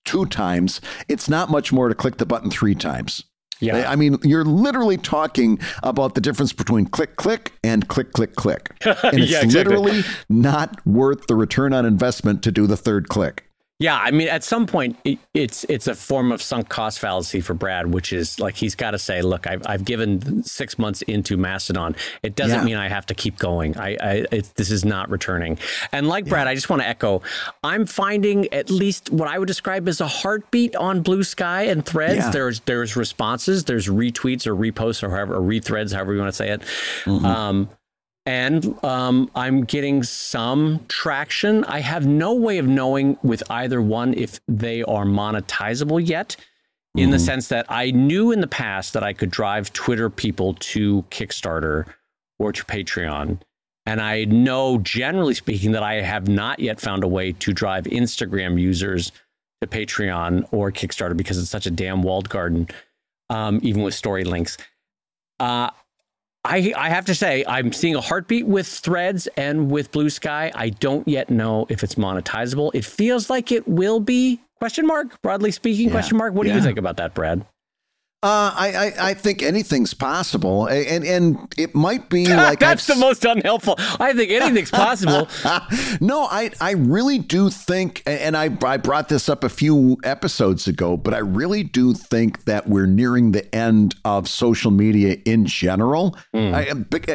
two times, it's not much more to click the button three times. Yeah. I mean, you're literally talking about the difference between click, click and click, click, click. And it's yeah, exactly. literally not worth the return on investment to do the third click. Yeah, I mean, at some point, it, it's it's a form of sunk cost fallacy for Brad, which is like he's got to say, "Look, I've, I've given six months into Mastodon. It doesn't Yeah. mean I have to keep going. I, I it, this is not returning." And like Brad, I just want to echo, I'm finding at least what I would describe as a heartbeat on Blue Sky and Threads. Yeah. There's there's responses, there's retweets or reposts or however or rethreads, however you want to say it. Um, and um, I'm getting some traction. I have no way of knowing with either one if they are monetizable yet, in the sense that I knew in the past that I could drive Twitter people to Kickstarter or to Patreon. And I know, generally speaking, that I have not yet found a way to drive Instagram users to Patreon or Kickstarter because it's such a damn walled garden, um, even with story links. Uh, I, I have to say, I'm seeing a heartbeat with Threads and with Blue Sky. I don't yet know if it's monetizable. It feels like it will be. Question mark. Broadly speaking, Yeah. question mark. What do you think about that, Brad? Uh, I, I I think anything's possible, and and it might be like That's I've the most unhelpful. I think anything's possible. no, I, I really do think, and I, I brought this up a few episodes ago, but I really do think that we're nearing the end of social media in general. I,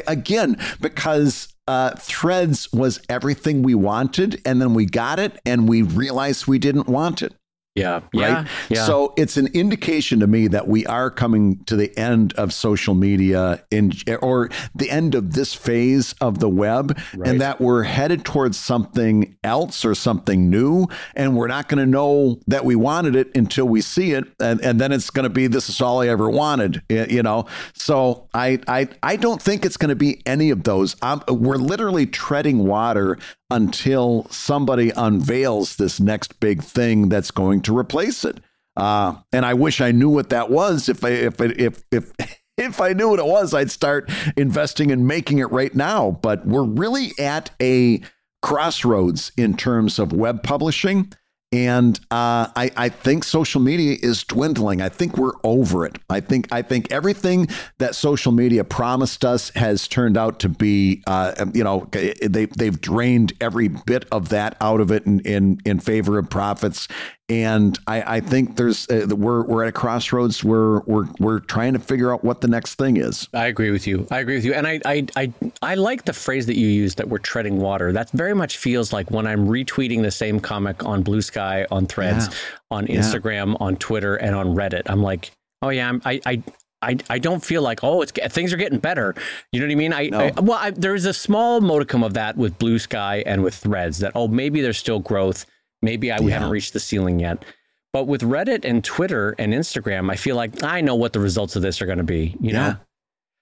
again, because uh, Threads was everything we wanted, and then we got it, and we realized we didn't want it Yeah. right? Yeah. Yeah. So it's an indication to me that we are coming to the end of social media in or the end of this phase of the web Right. and that we're headed towards something else or something new and we're not going to know that we wanted it until we see it and, and then it's going to be this is all I ever wanted you know so I I I don't think it's going to be any of those I'm, we're literally treading water until somebody unveils this next big thing that's going to replace it. Uh, and I wish I knew what that was. If I if if if if I knew what it was, I'd start investing in making it right now. But we're really at a crossroads in terms of web publishing. And uh, I, I think social media is dwindling. I think we're over it. I think I think everything that social media promised us has turned out to be, uh, you know, they they've drained every bit of that out of it in in, in favor of profits. And I, I think there's uh, we're we're at a crossroads where we're we're trying to figure out what the next thing is. I agree with you. I agree with you. And I, I, I, I like the phrase that you use that we're treading water. That very much feels like when I'm retweeting the same comic on Blue Sky, on Threads, Yeah. on Instagram, on Twitter, and on Reddit. I'm like, oh yeah, I'm, I, I, I, I don't feel like oh it's things are getting better. You know what I mean? I, No. I well I, there is a small modicum of that with Blue Sky and with Threads that oh maybe there's still growth. Maybe I we Yeah. haven't reached the ceiling yet. But with Reddit and Twitter and Instagram, I feel like I know what the results of this are going to be. You know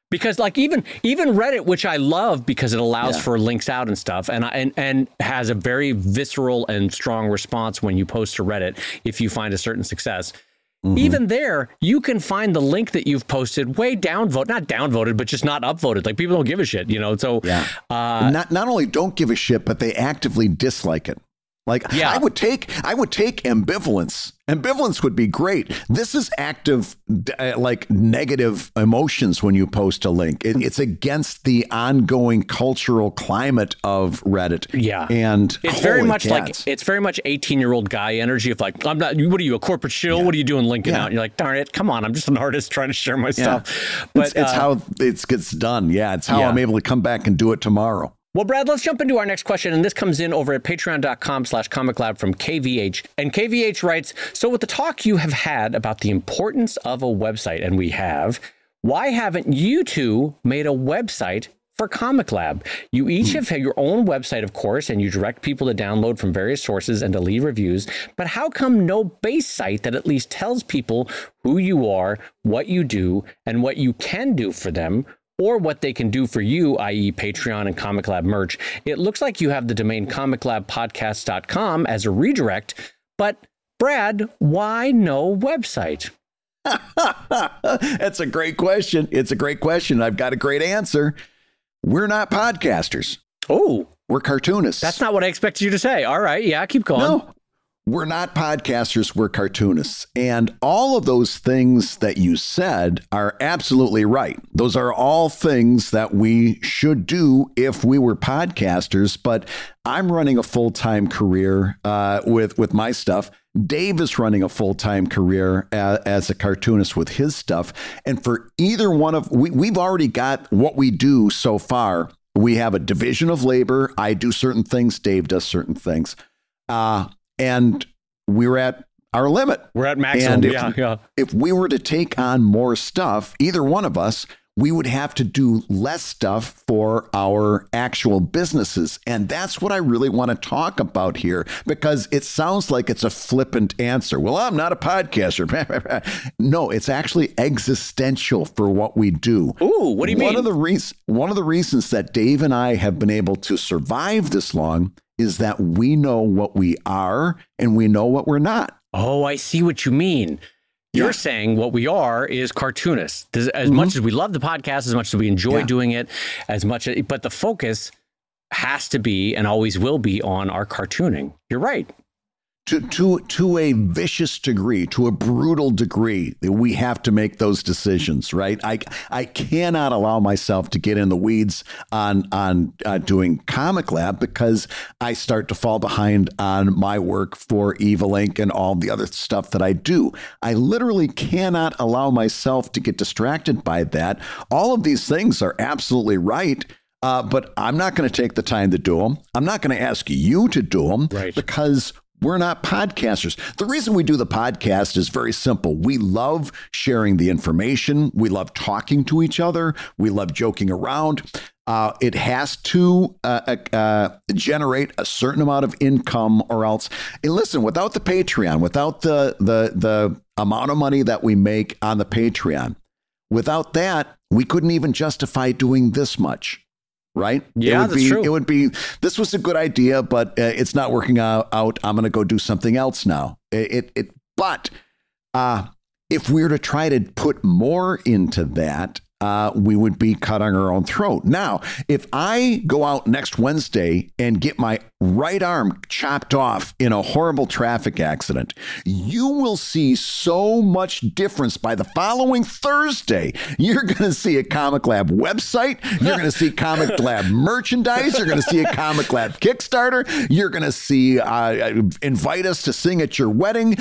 because like even even Reddit, which I love because it allows Yeah. for links out and stuff, and I- and and has a very visceral and strong response when you post to Reddit if you find a certain success. Mm-hmm. Even there, you can find the link that you've posted way downvote, not downvoted, but just not upvoted. Like people don't give a shit, you know. So Yeah. uh, not not only don't give a shit, but they actively dislike it. Like Yeah. I would take I would take ambivalence. Ambivalence would be great. This is active uh, like negative emotions when you post a link. It, it's against the ongoing cultural climate of Reddit. Yeah. And it's very much cats. like it's very much 18 year old guy energy of like I'm not. What are you a corporate shill? What are you doing linking Yeah. out? And you're like, darn it, come on, I'm just an artist trying to share my stuff. But it's, it's uh, how it gets done. Yeah, it's how Yeah. I'm able to come back and do it tomorrow. Well, Brad, let's jump into our next question. And this comes in over at patreon.com slash comic lab from KVH. And KVH writes So, with the talk you have had about the importance of a website, and we have, why haven't you two made a website for Comic Lab? You each have your own website, of course, and you direct people to download from various sources and to leave reviews. But how come no base site that at least tells people who you are, what you do, and what you can do for them? Or what they can do for you, i.e., Patreon and Comic Lab merch. It looks like you have the domain comiclabpodcast.com as a redirect, but Brad, why no website? That's a great question. It's a great question. I've got a great answer. We're not podcasters. Oh, We're cartoonists. that's not what I expected you to say. All right, yeah, keep going. No, we're not podcasters, we're cartoonists. And all of those things that you said are absolutely right. Those are all things that we should do if we were podcasters. But I'm running a full time career uh, with, with my stuff. Dave is running a full time career as, as, a cartoonist with his stuff. And for either one of we, we've already got what we do so far. We have a division of labor. I do certain things, Dave does certain things. Uh, and we're at our limit. We're at maximum. And if, yeah, yeah. if we were to take on more stuff, either one of us, we would have to do less stuff for our actual businesses. And that's what I really want to talk about here because it sounds like it's a flippant answer. Well, I'm not a podcaster. no, it's actually existential for what we do. Ooh, what do you one mean? Of the re- one of the reasons that Dave and I have been able to survive this long is that we know what we are and we know what we're not. Oh, I see what you mean. You're Yeah. saying what we are is cartoonists. As much as we love the podcast, as much as we enjoy Mm-hmm. Yeah. doing it, as much, but the focus has to be and always will be on our cartooning. You're right. To to to a vicious degree, to a brutal degree, that we have to make those decisions, right? I I cannot allow myself to get in the weeds on on uh, doing Comic Lab because I start to fall behind on my work for Evil Inc. and all the other stuff that I do. I literally cannot allow myself to get distracted by that. All of these things are absolutely right. Uh, but I'm not going to take the time to do them. I'm not going to ask you to do them Right. because we're not podcasters. The reason we do the podcast is very simple. We love sharing the information. We love talking to each other. We love joking around. Uh, it has to uh, uh, generate a certain amount of income, or else. And listen, without the Patreon, without the the the amount of money that we make on the Patreon, without that, we couldn't even justify doing this much right? Yeah, it would that's be, true. It would be. This was a good idea, but uh, it's not working out. out. I'm going to go do something else now. It. it, it but uh, if we were to try to put more into that, uh, we would be cutting our own throat. Now, if I go out next Wednesday and get my right arm chopped off in a horrible traffic accident, you will see so much difference by the following Thursday. You're going to see a Comic Lab website. You're going to see Comic Lab merchandise. You're going to see a Comic Lab Kickstarter. You're going to see uh, invite us to sing at your wedding.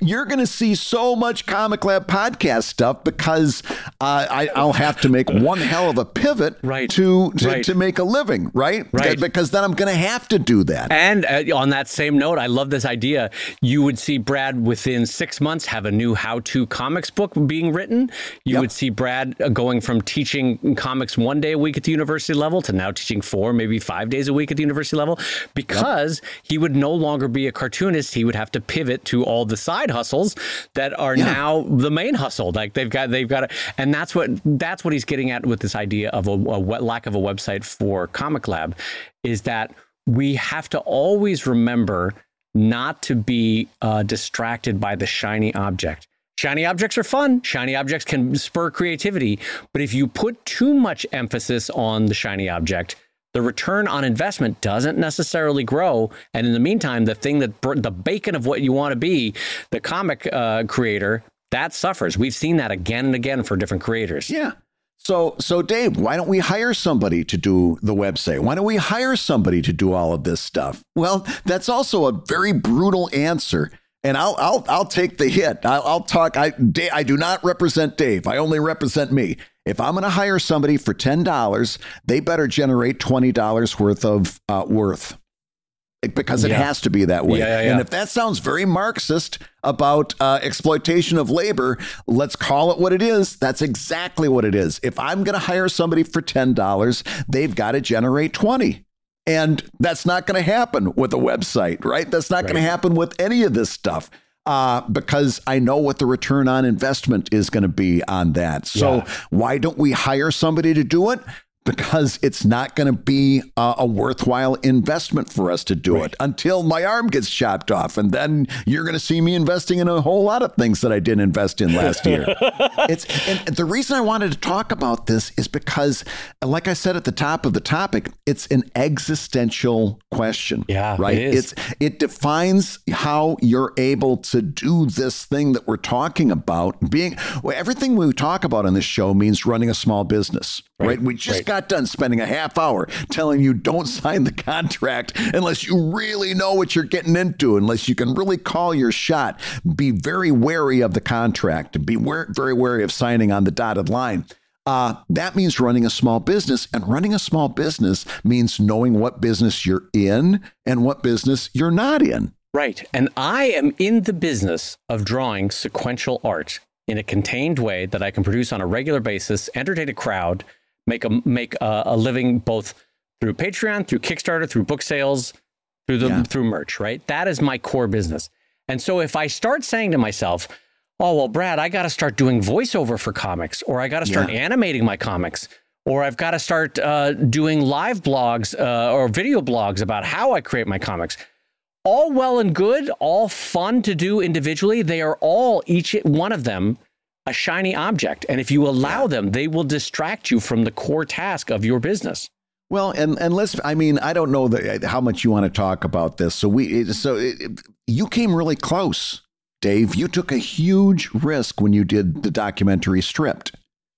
You're going to see so much Comic Lab podcast stuff because uh, I, I'll have to make one hell of a pivot Right. to to, Right. to make a living, right? Right. Because then I'm going to have to do that. And uh, on that same note, I love this idea. You would see Brad within six months have a new how-to comics book being written. You Yep. would see Brad uh, going from teaching comics one day a week at the university level to now teaching four, maybe five days a week at the university level, because he would no longer be a cartoonist. He would have to pivot to all the side hustles that are now the main hustle. Like they've got, they've got, to, and that's what that's what he's getting at with this idea of a, a lack of a website for Comic Lab, is that we have to always remember not to be uh, distracted by the shiny object. Shiny objects are fun. Shiny objects can spur creativity. But if you put too much emphasis on the shiny object, the return on investment doesn't necessarily grow. And in the meantime, the thing that the bacon of what you want to be, the comic uh, creator, that suffers. We've seen that again and again for different creators. Yeah. So, so Dave, why don't we hire somebody to do the website? Why don't we hire somebody to do all of this stuff? Well, that's also a very brutal answer, and I'll I'll I'll take the hit. I'll, I'll talk. I Da- I do not represent Dave. I only represent me. If I'm going to hire somebody for ten dollars, they better generate twenty dollars worth of uh, worth because it Yeah. has to be that way. Yeah, yeah. And if that sounds very Marxist about uh, exploitation of labor, let's call it what it is. That's exactly what it is. If I'm going to hire somebody for $10, they've got to generate 20. And that's not going to happen with a website, right? That's not going to happen with any of this stuff. Uh, because I know what the return on investment is going to be on that. So why don't we hire somebody to do it? Because it's not going to be a, a, worthwhile investment for us to do right. it until my arm gets chopped off. And then you're going to see me investing in a whole lot of things that I didn't invest in last year. it's and the reason I wanted to talk about this is because, like I said at the top of the topic, it's an existential question. Yeah, right. It it's it defines how you're able to do this thing that we're talking about. Being well, everything we talk about on this show means running a small business. Right. right? We just right. Got done spending a half hour telling you don't sign the contract unless you really know what you're getting into, unless you can really call your shot. Be very wary of the contract. Be very wary of signing on the dotted line. Uh, that means running a small business. And running a small business means knowing what business you're in and what business you're not in. Right. And I am in the business of drawing sequential art in a contained way that I can produce on a regular basis, entertain a crowd, make a make a, a living both through Patreon, through Kickstarter, through book sales, through the yeah. through merch, right? That is my core business. And so if I start saying to myself, "Oh, well, Brad, I got to start doing voiceover for comics or I got to start yeah. animating my comics." Or I've got to start uh, doing live blogs uh, or video blogs about how I create my comics all well and good, all fun to do individually. They are all, each one of them, a shiny object. And if you allow them, they will distract you from the core task of your business. Well, and and let's I mean, I don't know the, uh, how much you want to talk about this. So we so it, you came really close, Dave. You took a huge risk when you did the documentary Stripped.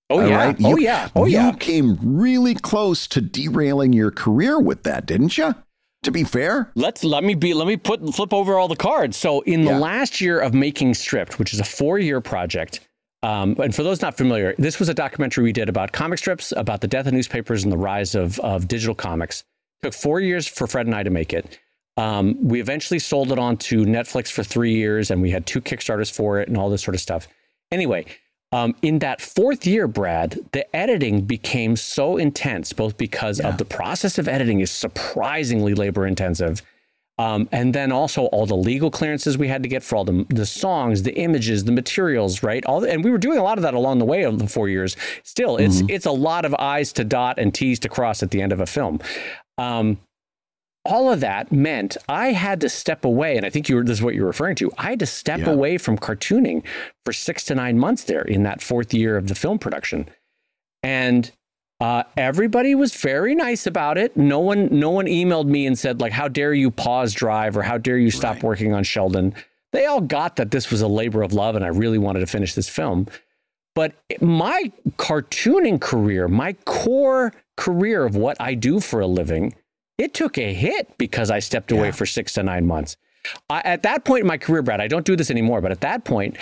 Oh yeah. Right? Oh, you, oh yeah. Oh you yeah. You came really close to derailing your career with that, didn't you? To be fair, let's let me be let me put flip over all the cards. So in the last year of making Stripped, which is a four year project, um, and for those not familiar, this was a documentary we did about comic strips, about the death of newspapers and the rise of, of digital comics. It took four years for Fred and I to make it. Um, we eventually sold it on to Netflix for three years, and we had two Kickstarters for it and all this sort of stuff. Anyway, um, in that fourth year, Brad, the editing became so intense, both because yeah. of the process of editing is surprisingly labor intensive um, and then also all the legal clearances we had to get for all the, the songs, the images, the materials, right? All the, and we were doing a lot of that along the way of the four years. Still, it's mm-hmm. it's a lot of I's to dot and T's to cross at the end of a film. Um, all of that meant I had to step away, and I think you were, this is what you're referring to. I had to step yeah. away from cartooning for six to nine months there in that fourth year of the film production, and uh, everybody was very nice about it. No one, no one emailed me and said like, "How dare you pause drive?" or "How dare you stop right. working on Sheldon." They all got that this was a labor of love, and I really wanted to finish this film. But my cartooning career, my core career of what I do for a living, it took a hit because I stepped away yeah. for six to nine months. I, at that point in my career, Brad, I don't do this anymore, but at that point,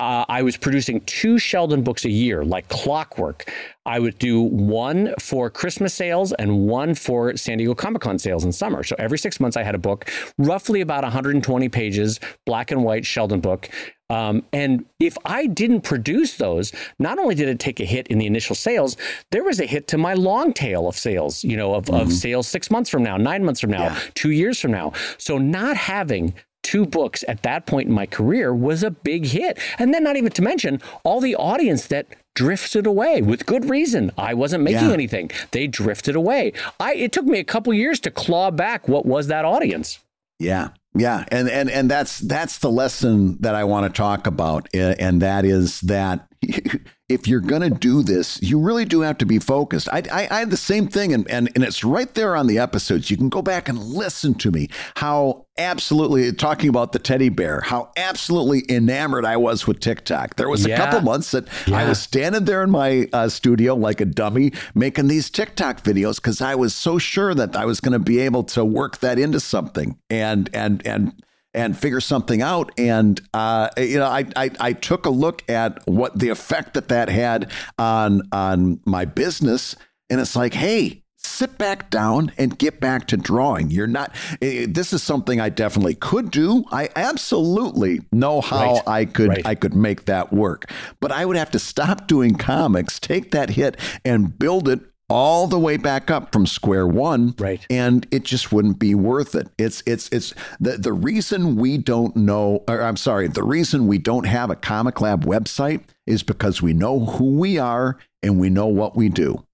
uh, I was producing two Sheldon books a year, like clockwork. I would do one for Christmas sales and one for San Diego Comic Con sales in summer. So every six months, I had a book, roughly about 120 pages, black and white Sheldon book. Um, and if I didn't produce those, not only did it take a hit in the initial sales, there was a hit to my long tail of sales, you know, of, mm-hmm. of sales six months from now, nine months from now, yeah. two years from now. So not having two books at that point in my career was a big hit. And then, not even to mention all the audience that drifted away with good reason. I wasn't making yeah. anything. They drifted away. I it took me a couple years to claw back what was that audience. Yeah. Yeah, and and and that's that's the lesson that I want to talk about, eh, and that is that if you're going to do this, you really do have to be focused. I, I, I, had the same thing, and, and, and it's right there on the episodes. You can go back and listen to me how absolutely talking about the teddy bear, how absolutely enamored I was with TikTok. There was yeah. a couple months that yeah. I was standing there in my uh, studio like a dummy making these TikTok videos because I was so sure that I was going to be able to work that into something and and and and figure something out. And uh, you know, I, I, I took a look at what the effect that that had on on my business, and it's like, hey. Sit back down and get back to drawing. You're not, this is something I definitely could do. I absolutely know how right. I could, right. I could make that work, but I would have to stop doing comics, take that hit and build it all the way back up from square one right and it just wouldn't be worth it it's it's it's the the reason we don't know or i'm sorry the reason we don't have a comic lab website is because we know who we are and we know what we do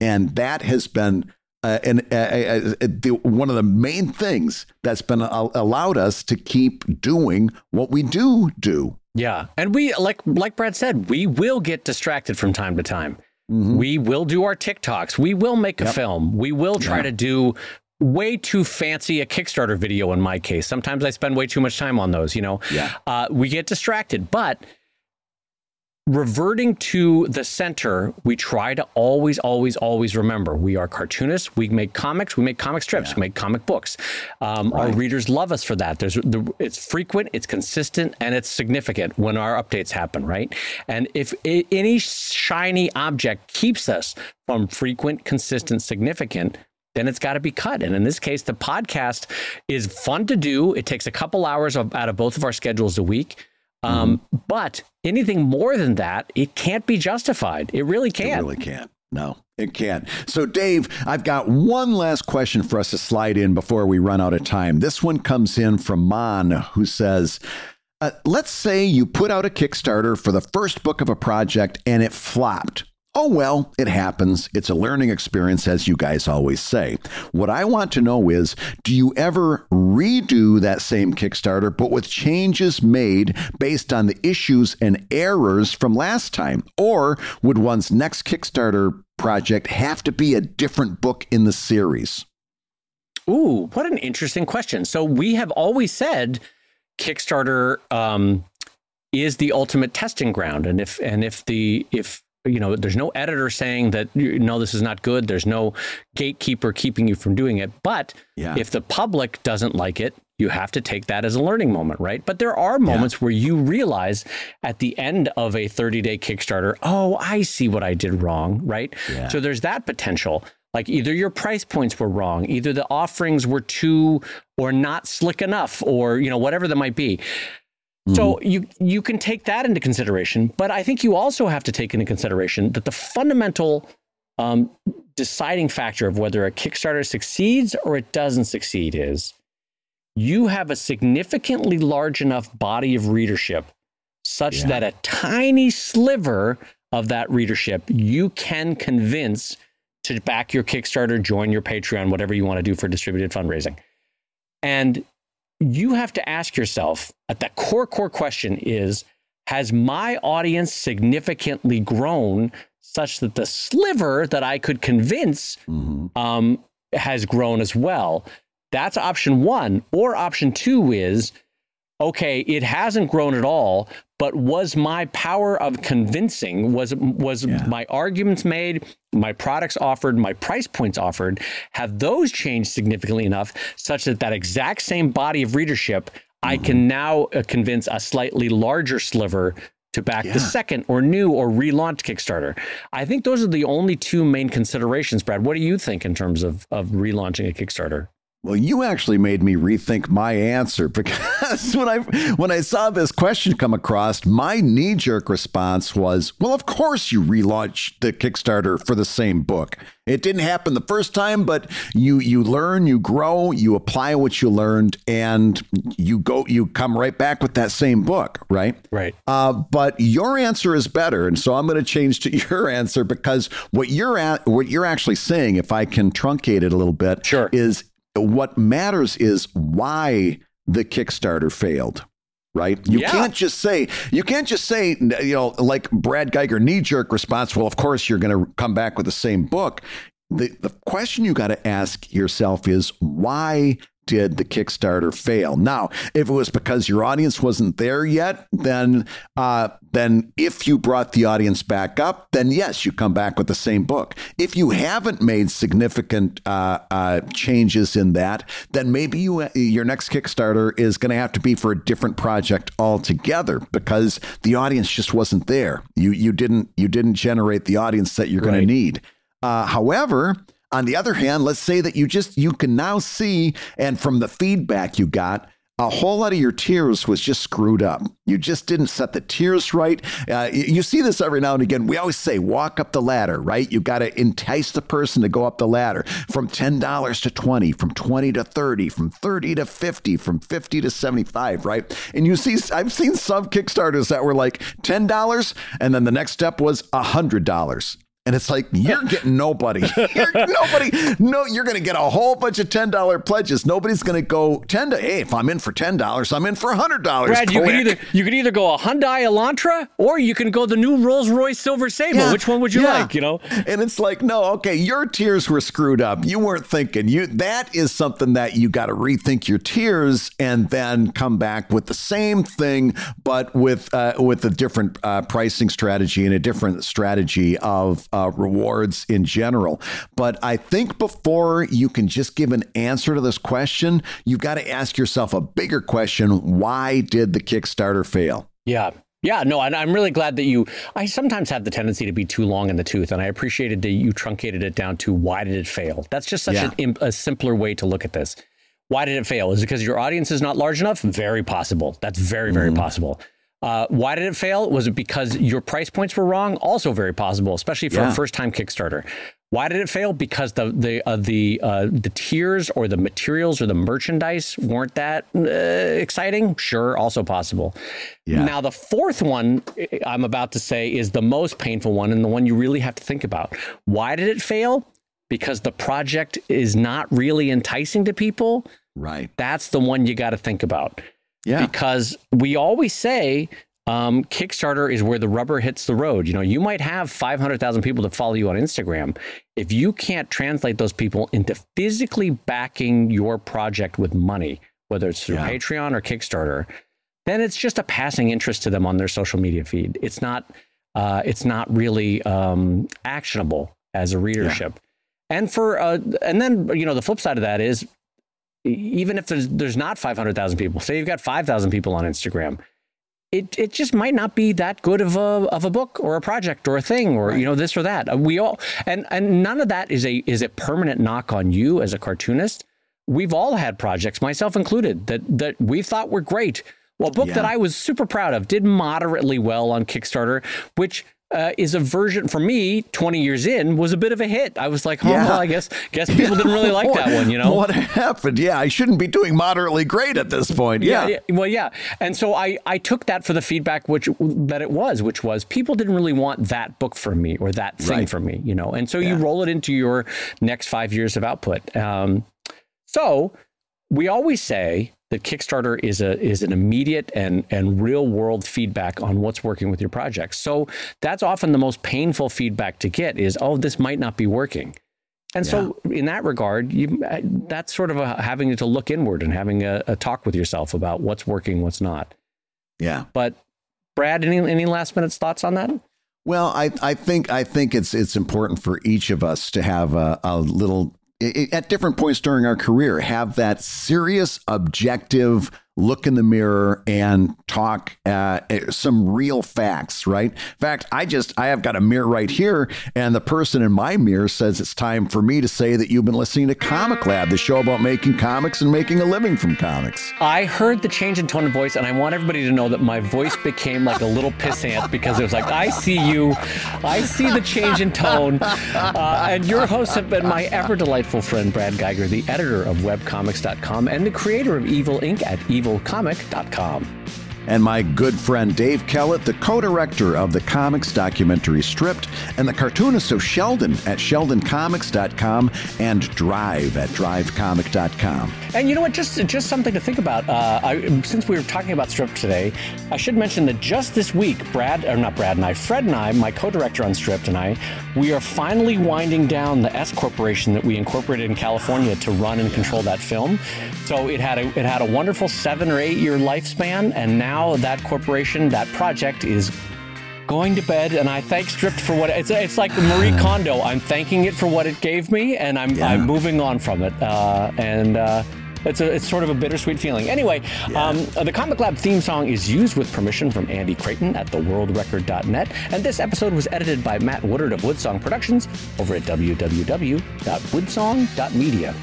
And that has been uh, and uh, uh, uh, the, one of the main things that's been allowed us to keep doing what we do do. Yeah, and we like like Brad said, we will get distracted from time to time. Mm-hmm. We will do our TikToks. We will make a film. We will try to do way too fancy a Kickstarter video in my case. Sometimes I spend way too much time on those, you know. Yeah. Uh, we get distracted, but reverting to the center, we try to always, always, always remember we are cartoonists. We make comics. We make comic strips. Yeah. We make comic books. Um, right. Our readers love us for that. There's the, it's frequent, it's consistent, and it's significant when our updates happen, right? And if it, any shiny object keeps us from frequent, consistent, significant, then it's got to be cut. And in this case, the podcast is fun to do. It takes a couple hours of, out of both of our schedules a week. Um, mm-hmm. But anything more than that, it can't be justified. It really can't. It really can't. No, it can't. So, Dave, I've got one last question for us to slide in before we run out of time. This one comes in from Mon, who says, uh, Let's say you put out a Kickstarter for the first book of a project and it flopped. Oh, well, it happens. It's a learning experience, as you guys always say. What I want to know is do you ever redo that same Kickstarter, but with changes made based on the issues and errors from last time? Or would one's next Kickstarter project have to be a different book in the series? Ooh, what an interesting question. So we have always said Kickstarter um, is the ultimate testing ground, and if and if the if you know there's no editor saying that no this is not good there's no gatekeeper keeping you from doing it but yeah. if the public doesn't like it you have to take that as a learning moment right but there are moments yeah. where you realize at the end of a 30 day kickstarter oh i see what i did wrong right yeah. so there's that potential like either your price points were wrong either the offerings were too or not slick enough or you know whatever that might be so mm-hmm. you you can take that into consideration, but I think you also have to take into consideration that the fundamental um, deciding factor of whether a Kickstarter succeeds or it doesn't succeed is you have a significantly large enough body of readership such yeah. that a tiny sliver of that readership you can convince to back your Kickstarter, join your Patreon, whatever you want to do for distributed fundraising. And you have to ask yourself at the core core question is has my audience significantly grown such that the sliver that I could convince mm-hmm. um, has grown as well? That's option one. Or option two is okay, it hasn't grown at all, but was my power of convincing was was yeah. my arguments made my products offered my price points offered have those changed significantly enough such that that exact same body of readership mm-hmm. i can now uh, convince a slightly larger sliver to back yeah. the second or new or relaunch kickstarter i think those are the only two main considerations brad what do you think in terms of of relaunching a kickstarter well, you actually made me rethink my answer because when I when I saw this question come across, my knee jerk response was, "Well, of course you relaunch the Kickstarter for the same book. It didn't happen the first time, but you you learn, you grow, you apply what you learned, and you go you come right back with that same book, right? Right. Uh, but your answer is better, and so I'm going to change to your answer because what you're at, what you're actually saying, if I can truncate it a little bit, sure. is what matters is why the Kickstarter failed right? You yeah. can't just say you can't just say you know like Brad Guigar knee jerk response. Well, of course you're going to come back with the same book. The the question you got to ask yourself is why did the Kickstarter fail? Now, if it was because your audience wasn't there yet, then uh, then if you brought the audience back up, then yes, you come back with the same book. If you haven't made significant uh, uh, changes in that, then maybe you your next Kickstarter is going to have to be for a different project altogether because the audience just wasn't there. You you didn't you didn't generate the audience that you're going right. to need. Uh, however, on the other hand, let's say that you just you can now see, and from the feedback you got, a whole lot of your tiers was just screwed up. You just didn't set the tiers right. Uh, you see this every now and again. We always say walk up the ladder, right? You got to entice the person to go up the ladder from $10 to 20, from 20 to 30, from 30 to 50, from 50 to 75, right? And you see I've seen some Kickstarters that were like $10 and then the next step was $100 And it's like, you're getting nobody. You're nobody. No, you're going to get a whole bunch of $10 pledges. Nobody's going to go 10 to, hey, if I'm in for $10, I'm in for $100. Brad, you Quick. can either you can either go a Hyundai Elantra or you can go the new Rolls Royce Silver Sable. Yeah, Which one would you yeah. like? You know, And it's like, no, okay, your tiers were screwed up. You weren't thinking. You that is something that you got to rethink your tiers and then come back with the same thing, but with uh, with a different uh, pricing strategy and a different strategy of uh, rewards in general. But I think before you can just give an answer to this question, you've got to ask yourself a bigger question: Why did the Kickstarter fail? Yeah. Yeah, no, and I'm really glad that you. I sometimes have the tendency to be too long in the tooth, and I appreciated that you truncated it down to why did it fail. That's just such Yeah. an, a simpler way to look at this. Why did it fail? Is it because your audience is not large enough? Very possible. That's very, very Mm-hmm. possible. Uh, why did it fail? Was it because your price points were wrong? Also very possible, especially for Yeah. a first-time Kickstarter. Why did it fail? Because the the uh, the uh, the tiers or the materials or the merchandise weren't that uh, exciting. Sure, also possible. Yeah. Now the fourth one eh, I'm about to say is the most painful one and the one you really have to think about. Why did it fail? Because the project is not really enticing to people. Right. That's the one you got to think about Yeah. because we always say um, Kickstarter is where the rubber hits the road. You know, you might have 500,000 people to follow you on Instagram. If you can't translate those people into physically backing your project with money, whether it's through Yeah. Patreon or Kickstarter, then it's just a passing interest to them on their social media feed. It's not, uh, it's not really um, actionable as a readership. And for, uh, and then you know, the flip side of that is even if there's there's not 500,000 people, say you've got 5,000 people on Instagram, it it just might not be that good of a of a book or a project or a thing or you know this or that. We all and and none of that is a is a permanent knock on you as a cartoonist. We've all had projects, myself included, that that we thought were great. Well, a book that I was super proud of did moderately well on Kickstarter, which uh, is a version for me. Twenty years in, was a bit of a hit. I was like, oh, Yeah. well, I guess guess people didn't really like that one, you know. What happened? Yeah, I shouldn't be doing moderately great at this point. Yeah. Well, yeah. And so I, I took that for the feedback which that it was, which was people didn't really want that book from me or that thing Right. from me, you know. And so you roll it into your next five years of output. Um, so we always say that Kickstarter is a is an immediate and and real world feedback on what's working with your project. So that's often the most painful feedback to get is, oh, this might not be working. And so, in that regard, you uh, that's sort of a, having to look inward and having a, a talk with yourself about what's working, what's not. Yeah. But Brad, any any last minute thoughts on that? Well, I, I think I think it's it's important for each of us to have a, a little at different points during our career have that serious, objective look in the mirror and talk uh, some real facts. Right? In fact, I just I have got a mirror right here, and the person in my mirror says it's time for me to say that you've been listening to Comic Lab, the show about making comics and making a living from comics. I heard the change in tone of voice, and I want everybody to know that my voice became like a little pissant because it was like, I see you, I see the change in tone. Uh, and your hosts have been my ever delightful friend, Brad Guigar, the editor of webcomics.com and the creator of Evil Inc. at evilcomic.com. and my good friend Dave Kellett, the co director of the comics documentary Stripped, and the cartoonist of Sheldon at sheldoncomics.com and Drive at drivecomic.com. And you know what? Just just something to think about. Uh, I, since we were talking about Stripped today, I should mention that just this week, Brad, or not Brad and I, Fred and I, my co-director on Stripped and I, we are finally winding down the S corporation that we incorporated in California to run and control that film. So it had a it had a wonderful seven or eight year lifespan, and now that corporation, that project is going to bed and I thank Stripped for what it's it's like Marie Kondo. I'm thanking it for what it gave me and I'm I'm moving on from it. Uh, and uh, it's a, it's sort of a bittersweet feeling. Anyway, um, the Comic Lab theme song is used with permission from Andy Creighton at theworldrecord.net, and this episode was edited by Matt Woodard of Woodsong Productions over at www.woodsong.media.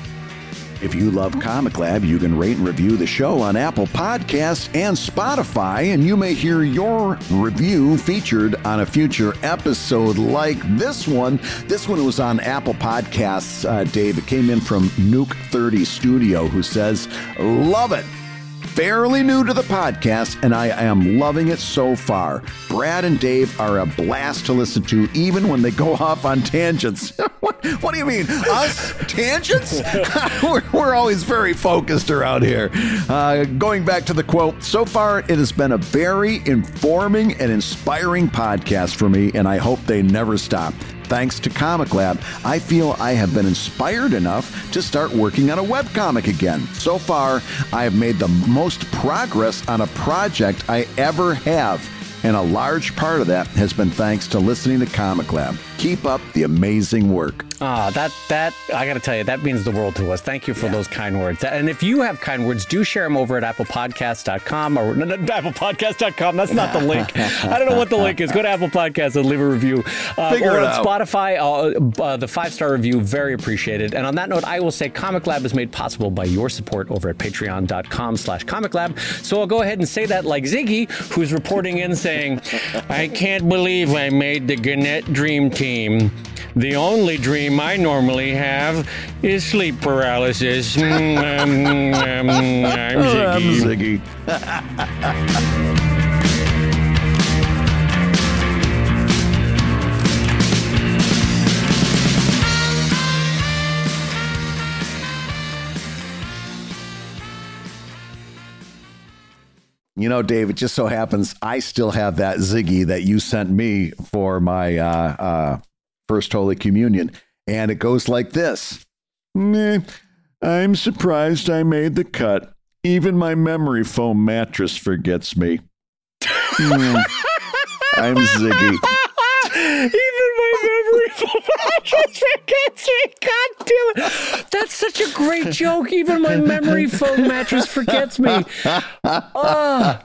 If you love Comic Lab, you can rate and review the show on Apple Podcasts and Spotify, and you may hear your review featured on a future episode like this one. This one was on Apple Podcasts, uh, Dave. It came in from Nuke 30 Studio, who says, Love it. fairly new to the podcast, and I am loving it so far. Brad and Dave are a blast to listen to, even when they go off on tangents. what, do you mean? Us? Tangents? we're, we're, always very focused around here. Uh, going back to the quote, so far it has been a very informing and inspiring podcast for me, and I hope they never stop. Thanks to Comic Lab, I feel I have been inspired enough to start working on a webcomic again. So far, I have made the most progress on a project I ever have, and a large part of that has been thanks to listening to Comic Lab. Keep up the amazing work. Ah, oh, that that I got to tell you, that means the world to us. Thank you for yeah. those kind words. And if you have kind words, do share them over at applepodcast.com or no, no, applepodcast.com. That's not the link. I don't know what the link is. Go to Apple Podcasts and leave a review. Uh, Figure or on out. Spotify, uh, uh, the five star review, very appreciated. And on that note, I will say Comic Lab is made possible by your support over at patreon.com slash Comic Lab. So I'll go ahead and say that like Ziggy, who's reporting in saying, I can't believe I made the Gannett Dream Team. The only dream I normally have is sleep paralysis. Um, I'm Ziggy. I'm Ziggy. You know, Dave, it just so happens I still have that Ziggy that you sent me for my uh, uh, First Holy Communion. And it goes like this Meh, I'm surprised I made the cut. Even my memory foam mattress forgets me. mm, I'm Ziggy. Even my memory foam mattress forgets me. God damn it. That's such a great joke. Even my memory foam mattress forgets me. Oh.